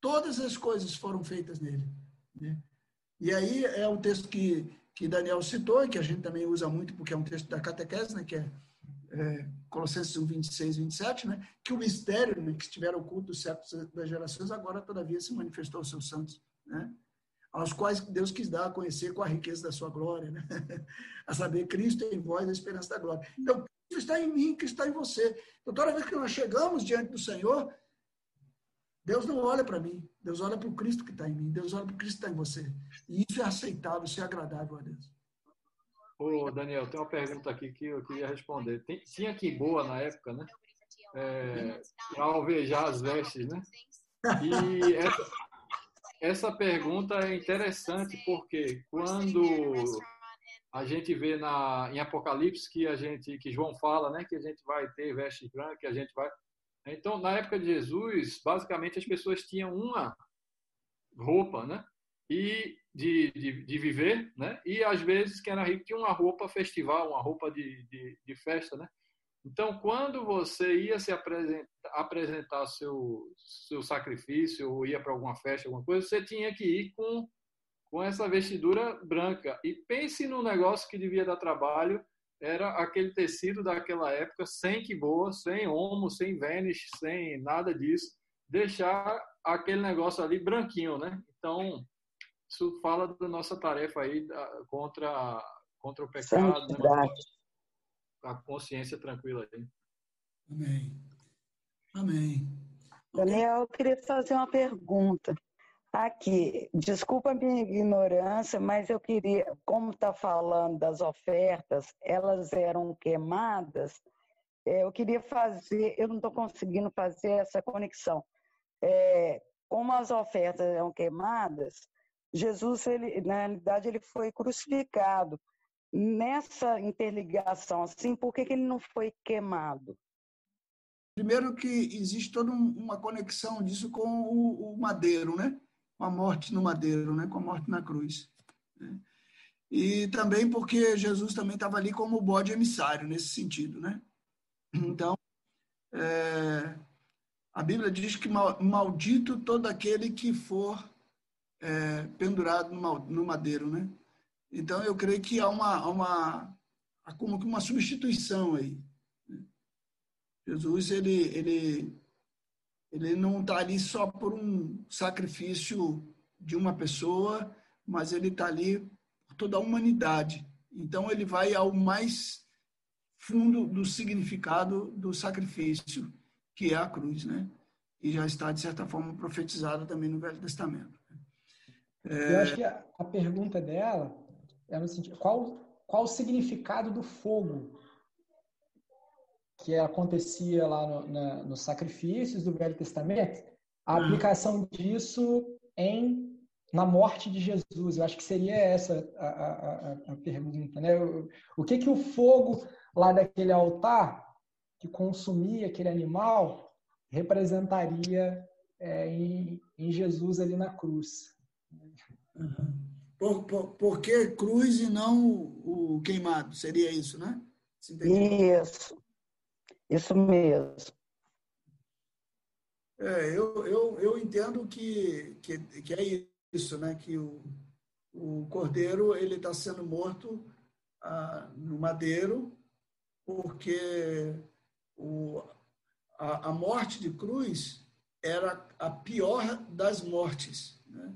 Todas as coisas foram feitas nele. Né? E aí é o texto que, que Daniel citou, e que a gente também usa muito, porque é um texto da catequese, né, que é, é Colossenses 1, 26 27, né, que o mistério né, que estiver oculto dos séculos das gerações, agora, todavia, se manifestou aos seus santos. Né? aos quais Deus quis dar a conhecer com a riqueza da sua glória, né? [LAUGHS] a saber, Cristo em vós, a esperança da glória. Então, Cristo está em mim, Cristo está em você. Então, toda vez que nós chegamos diante do Senhor, Deus não olha para mim, Deus olha para o Cristo que está em mim, Deus olha para o Cristo que está em você. E isso é aceitável, isso é agradável a Deus. Ô, Daniel, tem uma pergunta aqui que eu queria responder. Tem, tinha aqui boa na época, né? É, para alvejar as vestes, né? E essa, essa pergunta é interessante porque quando a gente vê na, em Apocalipse que a gente que João fala, né, que a gente vai ter veste branca, que a gente vai. Então, na época de Jesus, basicamente as pessoas tinham uma roupa, né, e de, de, de viver, né, e às vezes quem era rico tinha uma roupa festival, uma roupa de, de, de festa, né. Então, quando você ia se apresentar, apresentar seu, seu sacrifício ou ia para alguma festa, alguma coisa, você tinha que ir com, com essa vestidura branca. E pense no negócio que devia dar trabalho, era aquele tecido daquela época, sem que boa, sem homo, sem vênus, sem nada disso, deixar aquele negócio ali branquinho, né? Então, isso fala da nossa tarefa aí contra, contra o pecado, né? a consciência tranquila aí. Amém. Amém. Daniel, eu queria fazer uma pergunta. Aqui, desculpa a minha ignorância, mas eu queria, como está falando das ofertas, elas eram queimadas, é, eu queria fazer, eu não estou conseguindo fazer essa conexão. É, como as ofertas eram queimadas, Jesus, ele, na realidade, ele foi crucificado. Nessa interligação, assim, por que, que ele não foi queimado? Primeiro que existe toda uma conexão disso com o, o madeiro, né? Com a morte no madeiro, né? Com a morte na cruz. Né? E também porque Jesus também estava ali como bode emissário nesse sentido, né? Então, é, a Bíblia diz que maldito todo aquele que for é, pendurado no madeiro, né? Então, eu creio que há uma, uma, como que uma substituição aí. Jesus, ele, ele, ele não está ali só por um sacrifício de uma pessoa, mas ele está ali por toda a humanidade. Então, ele vai ao mais fundo do significado do sacrifício, que é a cruz, né? E já está, de certa forma, profetizado também no Velho Testamento. É... Eu acho que a, pergunta dela é no sentido, qual, qual o significado do fogo que acontecia lá no, na, nos sacrifícios do Velho Testamento, a hum. aplicação disso em na morte de Jesus. Eu acho que seria essa a, a, a pergunta, né? O, o que que o fogo lá daquele altar que consumia aquele animal representaria é, em, em, Jesus ali na cruz? Por, por, por que cruz e não o queimado? Seria isso, né? Isso. Isso mesmo. É, eu, eu, eu entendo que, que, que é isso, né? Que o, o cordeiro ele está sendo morto ah, no madeiro porque o, a, a, morte de cruz era a pior das mortes. Né?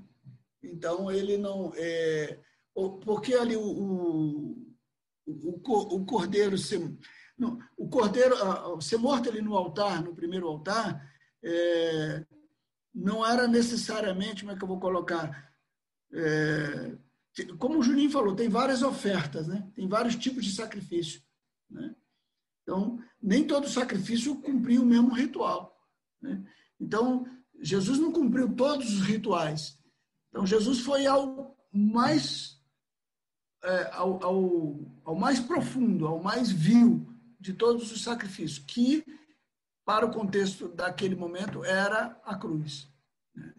Então ele não é porque ali o, o, o, o cordeiro se o cordeiro, ser morto ali no altar, no primeiro altar, é, não era necessariamente, como é que eu vou colocar? É, como o Juninho falou, tem várias ofertas, né? tem vários tipos de sacrifício. Né? Então, nem todo sacrifício cumpria o mesmo ritual. Né? Então, Jesus não cumpriu todos os rituais. Então, Jesus foi ao mais, é, ao, ao, ao mais profundo, ao mais vil de todos os sacrifícios, que, para o contexto daquele momento, era a cruz. Né?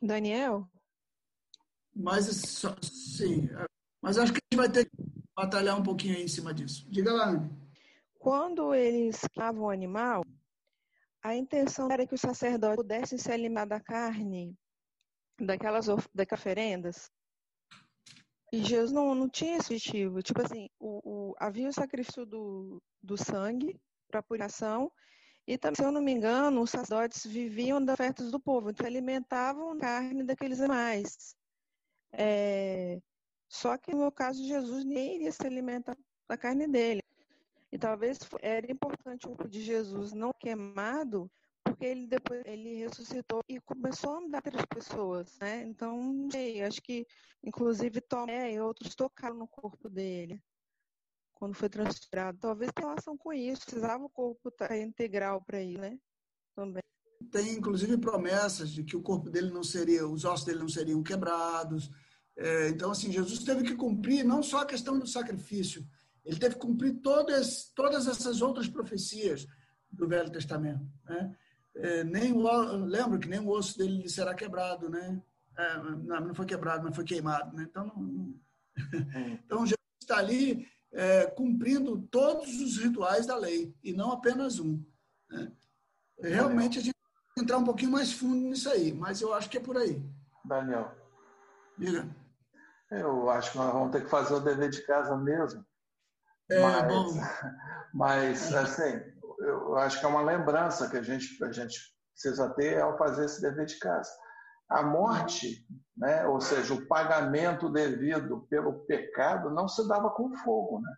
Daniel? Mas, sim, mas acho que a gente vai ter que batalhar um pouquinho aí em cima disso. Diga lá, Anne. Quando eles queimavam o animal, a intenção era que o sacerdote pudesse se alimentar da carne daquelas, daquelas oferendas e Jesus não, não tinha esse objetivo. Tipo assim, o, o, havia o sacrifício do, do sangue para purificação, e também, se eu não me engano, os sacerdotes viviam das ofertas do povo, então alimentavam carne daqueles animais. É, só que no caso de Jesus, ninguém iria se alimentar da carne dele. E talvez era importante o corpo de Jesus não queimado, porque ele depois ele ressuscitou e começou a andar entre as pessoas, né? Então, não sei, acho que inclusive Tomé e outros tocaram no corpo dele quando foi transfigurado. Talvez tenha relação com isso, precisava o corpo estar tá integral para ir, né? Também. Tem inclusive promessas de que o corpo dele não seria, os ossos dele não seriam quebrados. É, então, assim, Jesus teve que cumprir não só a questão do sacrifício, ele teve que cumprir todas, todas essas outras profecias do Velho Testamento, né? É, nem o, lembro que nem o osso dele será quebrado, né? É, não, não, foi quebrado, mas foi queimado, né? Então, não, é. [LAUGHS] então Jesus está ali é, cumprindo todos os rituais da lei e não apenas um. Né? Realmente a gente tem que entrar um pouquinho mais fundo nisso aí, mas eu acho que é por aí. Daniel. Diga. Eu acho que nós vamos ter que fazer o dever de casa mesmo. É, mas, bom. [LAUGHS] Mas, assim, eu acho que é uma lembrança que a gente, a gente precisa ter ao fazer esse dever de casa. A morte, né, ou seja, o pagamento devido pelo pecado, não se dava com fogo. Né?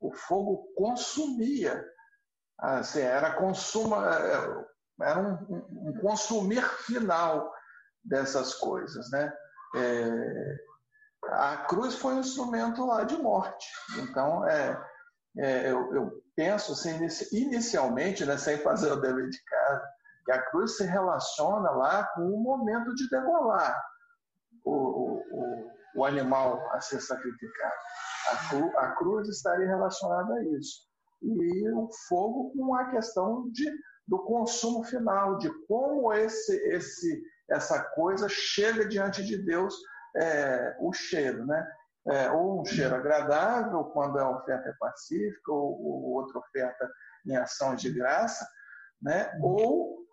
O fogo consumia Assim, era consumo, é, era um, um, consumir final dessas coisas, né? É, a cruz foi um instrumento lá de morte. Então, é, é eu, eu, penso assim, inicialmente, né, sem fazer o dever de casa, que a cruz se relaciona lá com o momento de degolar o, o, o animal a ser sacrificado. A, cru, a cruz estaria relacionada a isso. E o fogo com a questão de, do consumo final, de como esse, esse, essa coisa chega diante de Deus, é, o cheiro, né? É, ou um cheiro agradável, quando a oferta é pacífica, ou, ou outra oferta em ação de graça, né? ou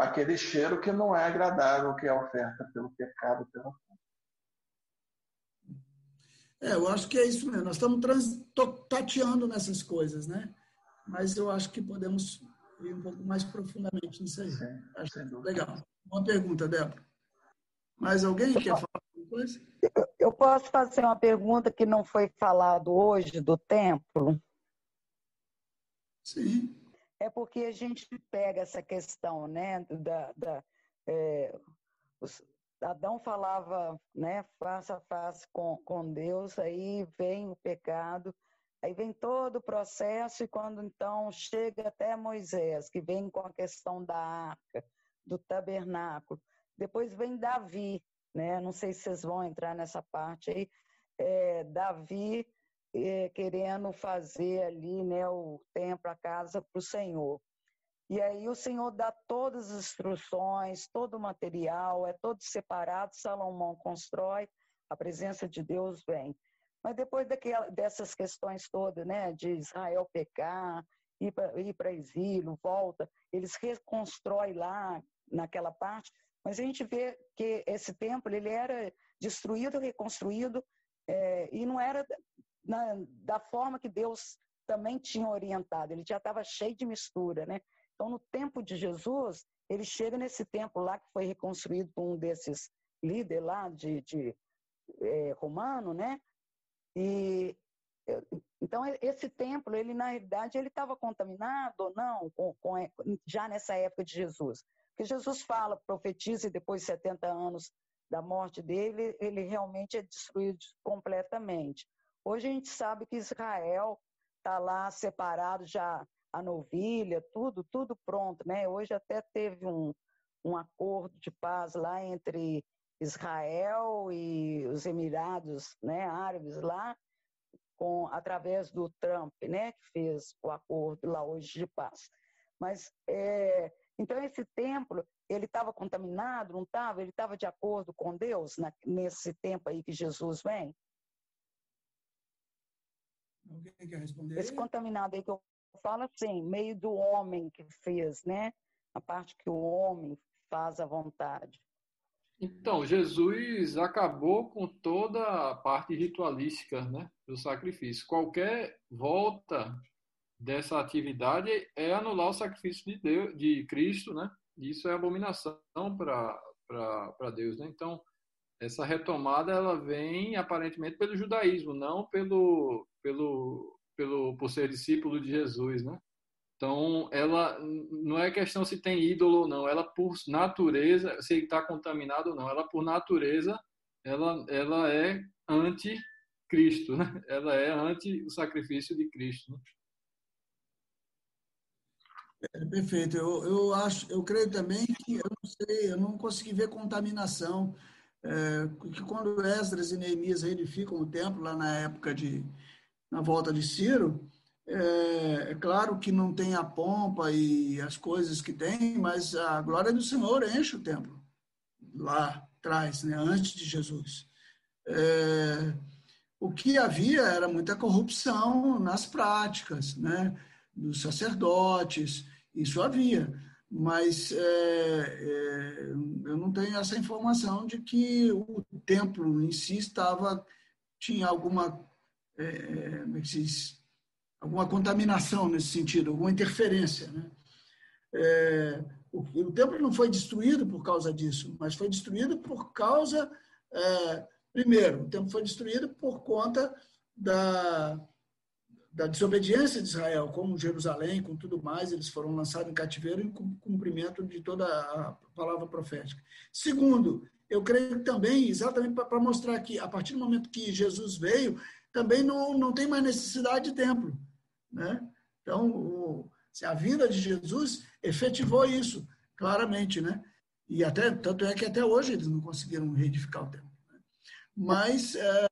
aquele cheiro que não é agradável, que é a oferta pelo pecado, pela é, eu acho que é isso mesmo. Nós estamos trans, tateando nessas coisas, né? Mas eu acho que podemos ir um pouco mais profundamente nisso aí. Sim, acho legal. Uma pergunta, Débora. Mais alguém quer falar alguma coisa? Eu posso fazer uma pergunta que não foi falado hoje do templo? Sim. É porque a gente pega essa questão, né, da, da é, os, Adão falava, né, face a face com, com Deus, aí vem o pecado, aí vem todo o processo, e quando então chega até Moisés, que vem com a questão da arca, do tabernáculo, depois vem Davi, né, não sei se vocês vão entrar nessa parte aí, é, Davi é, querendo fazer ali, né, o templo, a casa para o Senhor. E aí o Senhor dá todas as instruções, todo o material, é todo separado, Salomão constrói, a presença de Deus vem. Mas depois daquela, dessas questões todas, né, de Israel pecar, ir para exílio, volta, eles reconstroem lá naquela parte, mas a gente vê que esse templo ele era destruído, reconstruído, é, e não era na, da forma que Deus também tinha orientado, ele já estava cheio de mistura, né? Então, no tempo de Jesus, ele chega nesse templo lá que foi reconstruído por um desses líderes lá de, de é, romano, né? E então esse templo, ele na realidade, ele estava contaminado ou não com, com, já nessa época de Jesus? Porque Jesus fala, profetiza e depois de 70 anos da morte dele, ele realmente é destruído completamente. Hoje a gente sabe que Israel está lá separado já a novilha, tudo, tudo pronto, né? Hoje até teve um, um acordo de paz lá entre Israel e os Emirados né, Árabes lá, com, através do Trump, né, que fez o acordo lá hoje de paz. Mas, é, então, esse templo, ele estava contaminado, não estava? Ele estava de acordo com Deus na, nesse tempo aí que Jesus vem? Alguém quer responder? Esse contaminado aí que eu falo assim, meio do homem que fez, né? A parte que o homem faz à vontade. Então, Jesus acabou com toda a parte ritualística né, do sacrifício. Qualquer volta dessa atividade é anular o sacrifício de, Deus, de Cristo, né? Isso é abominação para Deus, né? Então, essa retomada ela vem aparentemente pelo judaísmo, não pelo, pelo pelo por ser discípulo de Jesus, né? Então, ela não é questão se tem ídolo ou não, ela por natureza, se está contaminado ou não, ela por natureza, ela, ela é anti-Cristo, né? Ela é anti o sacrifício de Cristo. Né? É, perfeito. Eu, eu acho, eu creio também que eu não sei, eu não consegui ver contaminação. É, que quando Esdras e Neemias edificam o templo lá na época de na volta de Ciro, é, é, claro que não tem a pompa e as coisas que tem, mas a glória do Senhor enche o templo lá atrás, né, antes de Jesus. É, o que havia era muita corrupção nas práticas, né, dos sacerdotes, isso havia, mas é, é, eu não tenho essa informação de que o templo em si estava tinha alguma é, é, como é que se diz? alguma contaminação nesse sentido, alguma interferência. Né? É, o, o, templo não foi destruído por causa disso, mas foi destruído por causa. É, primeiro, o templo foi destruído por conta da, da desobediência de Israel, como Jerusalém, com tudo mais, eles foram lançados em cativeiro em cumprimento de toda a palavra profética. Segundo, eu creio também, exatamente para mostrar que, a partir do momento que Jesus veio, também não, não tem mais necessidade de templo. Né? Então, o, a vinda de Jesus efetivou isso, claramente. Né? E até, tanto é que até hoje eles não conseguiram reedificar o templo. Né? Mas. É,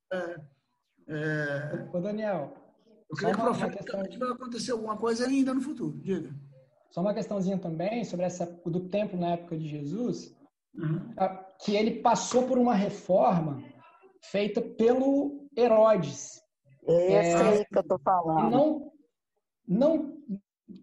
é, Ô, Daniel. Eu creio que profeticamente vai acontecer alguma coisa ainda no futuro. Diga. Só uma questãozinha também sobre essa do templo na época de Jesus, uhum. que ele passou por uma reforma feita pelo Herodes. Esse é, aí que eu tô falando. Não, não,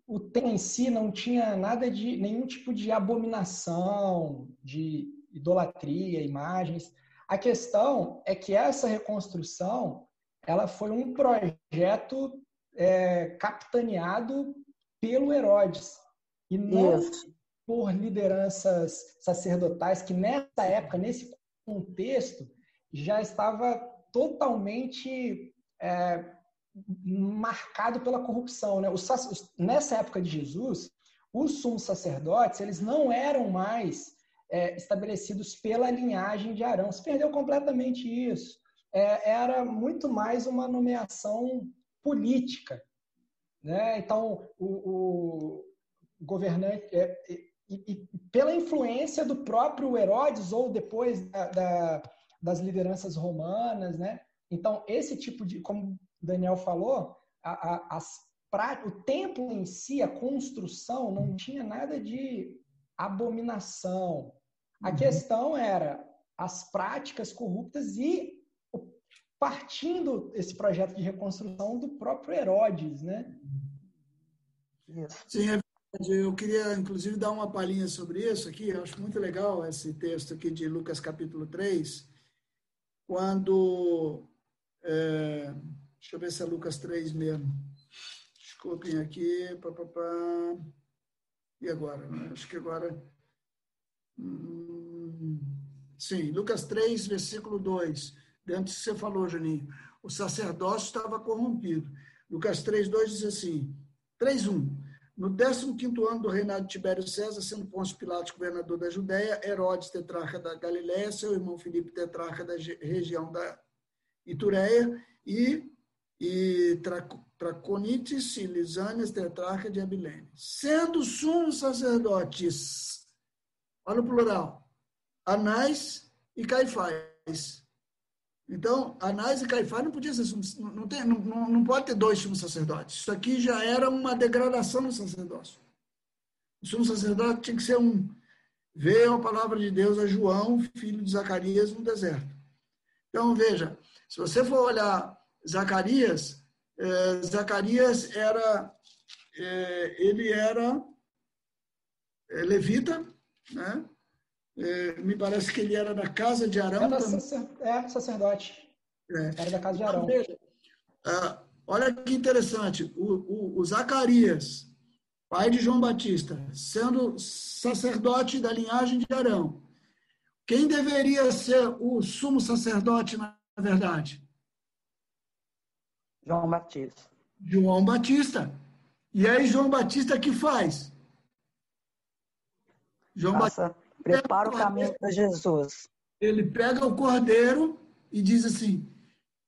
o templo em si não tinha nada de nenhum tipo de abominação, de idolatria, imagens. A questão é que essa reconstrução ela foi um projeto é, capitaneado pelo Herodes e não Isso. por lideranças sacerdotais que nessa época, nesse contexto, já estava totalmente é, marcado pela corrupção. Né? Os, nessa época de Jesus, os sumos sacerdotes eles não eram mais é, estabelecidos pela linhagem de Arão. Se perdeu completamente isso é, era muito mais uma nomeação política. Né? Então, o, o governante. É, e, e, pela influência do próprio Herodes ou depois da, da, das lideranças romanas, né? Então, esse tipo de, como Daniel falou, a, a, as, pra, o templo em si, a construção, não tinha nada de abominação. A uhum. questão era as práticas corruptas e partindo esse projeto de reconstrução do próprio Herodes, né? Sim, é verdade. Eu queria, inclusive, dar uma palhinha sobre isso aqui. Eu acho muito legal esse texto aqui de Lucas capítulo 3, quando... É, deixa eu ver se é Lucas 3 mesmo. Desculpem aqui. Pá, pá, pá. E agora? Né? Acho que agora... Hum, sim, Lucas 3, versículo 2 Antes que você falou, Juninho, o sacerdócio estava corrompido. Lucas 3,2 diz assim, 3,1. No 15 ano do reinado de Tibério César, sendo Pôncio Pilatos governador da Judéia, Herodes, tetrarca da Galiléia, seu irmão Filipe, tetrarca da região da Itureia, e, e Traconites e Lisânias, tetrarca de Abilene. Sendo sumos sacerdotes, olha o plural, Anás e Caifás, então, Anás e Caifás não podia ser não, tem, não, não pode ter dois sumos sacerdotes. Isso aqui já era uma degradação do sacerdócio. O sumo sacerdote tinha que ser um. Veio a palavra de Deus a João, filho de Zacarias, no deserto. Então, veja, se você for olhar Zacarias, eh, Zacarias era, eh, ele era eh, levita, né? É, me parece que ele era da casa de Arão. Era sacer, é, sacerdote. É. Era da casa de Arão. Ah, olha que interessante. O, o, o, Zacarias, pai de João Batista, sendo sacerdote da linhagem de Arão, quem deveria ser o sumo sacerdote, na verdade? João Batista. João Batista. E aí, João Batista, que faz? João Batista Prepara o caminho para Jesus. Ele pega o cordeiro e diz assim: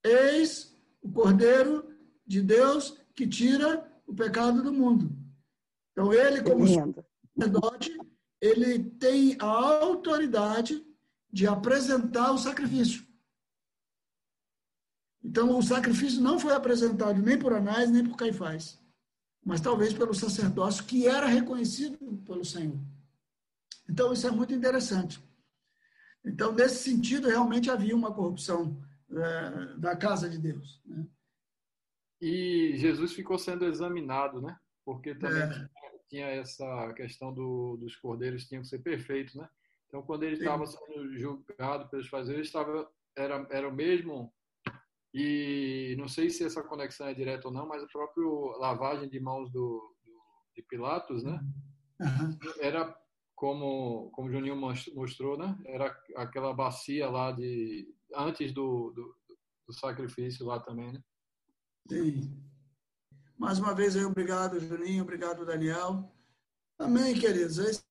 Eis o cordeiro de Deus que tira o pecado do mundo. Então, ele, como sacerdote, ele tem a autoridade de apresentar o sacrifício. Então, o sacrifício não foi apresentado nem por Anás, nem por Caifás, mas talvez pelo sacerdócio que era reconhecido pelo Senhor. Então, isso é muito interessante. Então, nesse sentido, realmente havia uma corrupção é, da casa de Deus. Né? E Jesus ficou sendo examinado, né? Porque também é. tinha essa questão do, dos cordeiros tinham que ser perfeitos, né? Então, quando ele estava sendo julgado pelos fazendeiros, estava era era o mesmo e não sei se essa conexão é direta ou não, mas a própria lavagem de mãos do, do de Pilatos, né? Uhum. Era como, como o Juninho mostrou, né? Era aquela bacia lá de antes do, do, do sacrifício lá também, né? Sim. Mais uma vez aí, obrigado, Juninho, obrigado, Daniel. Amém, queridos. Esse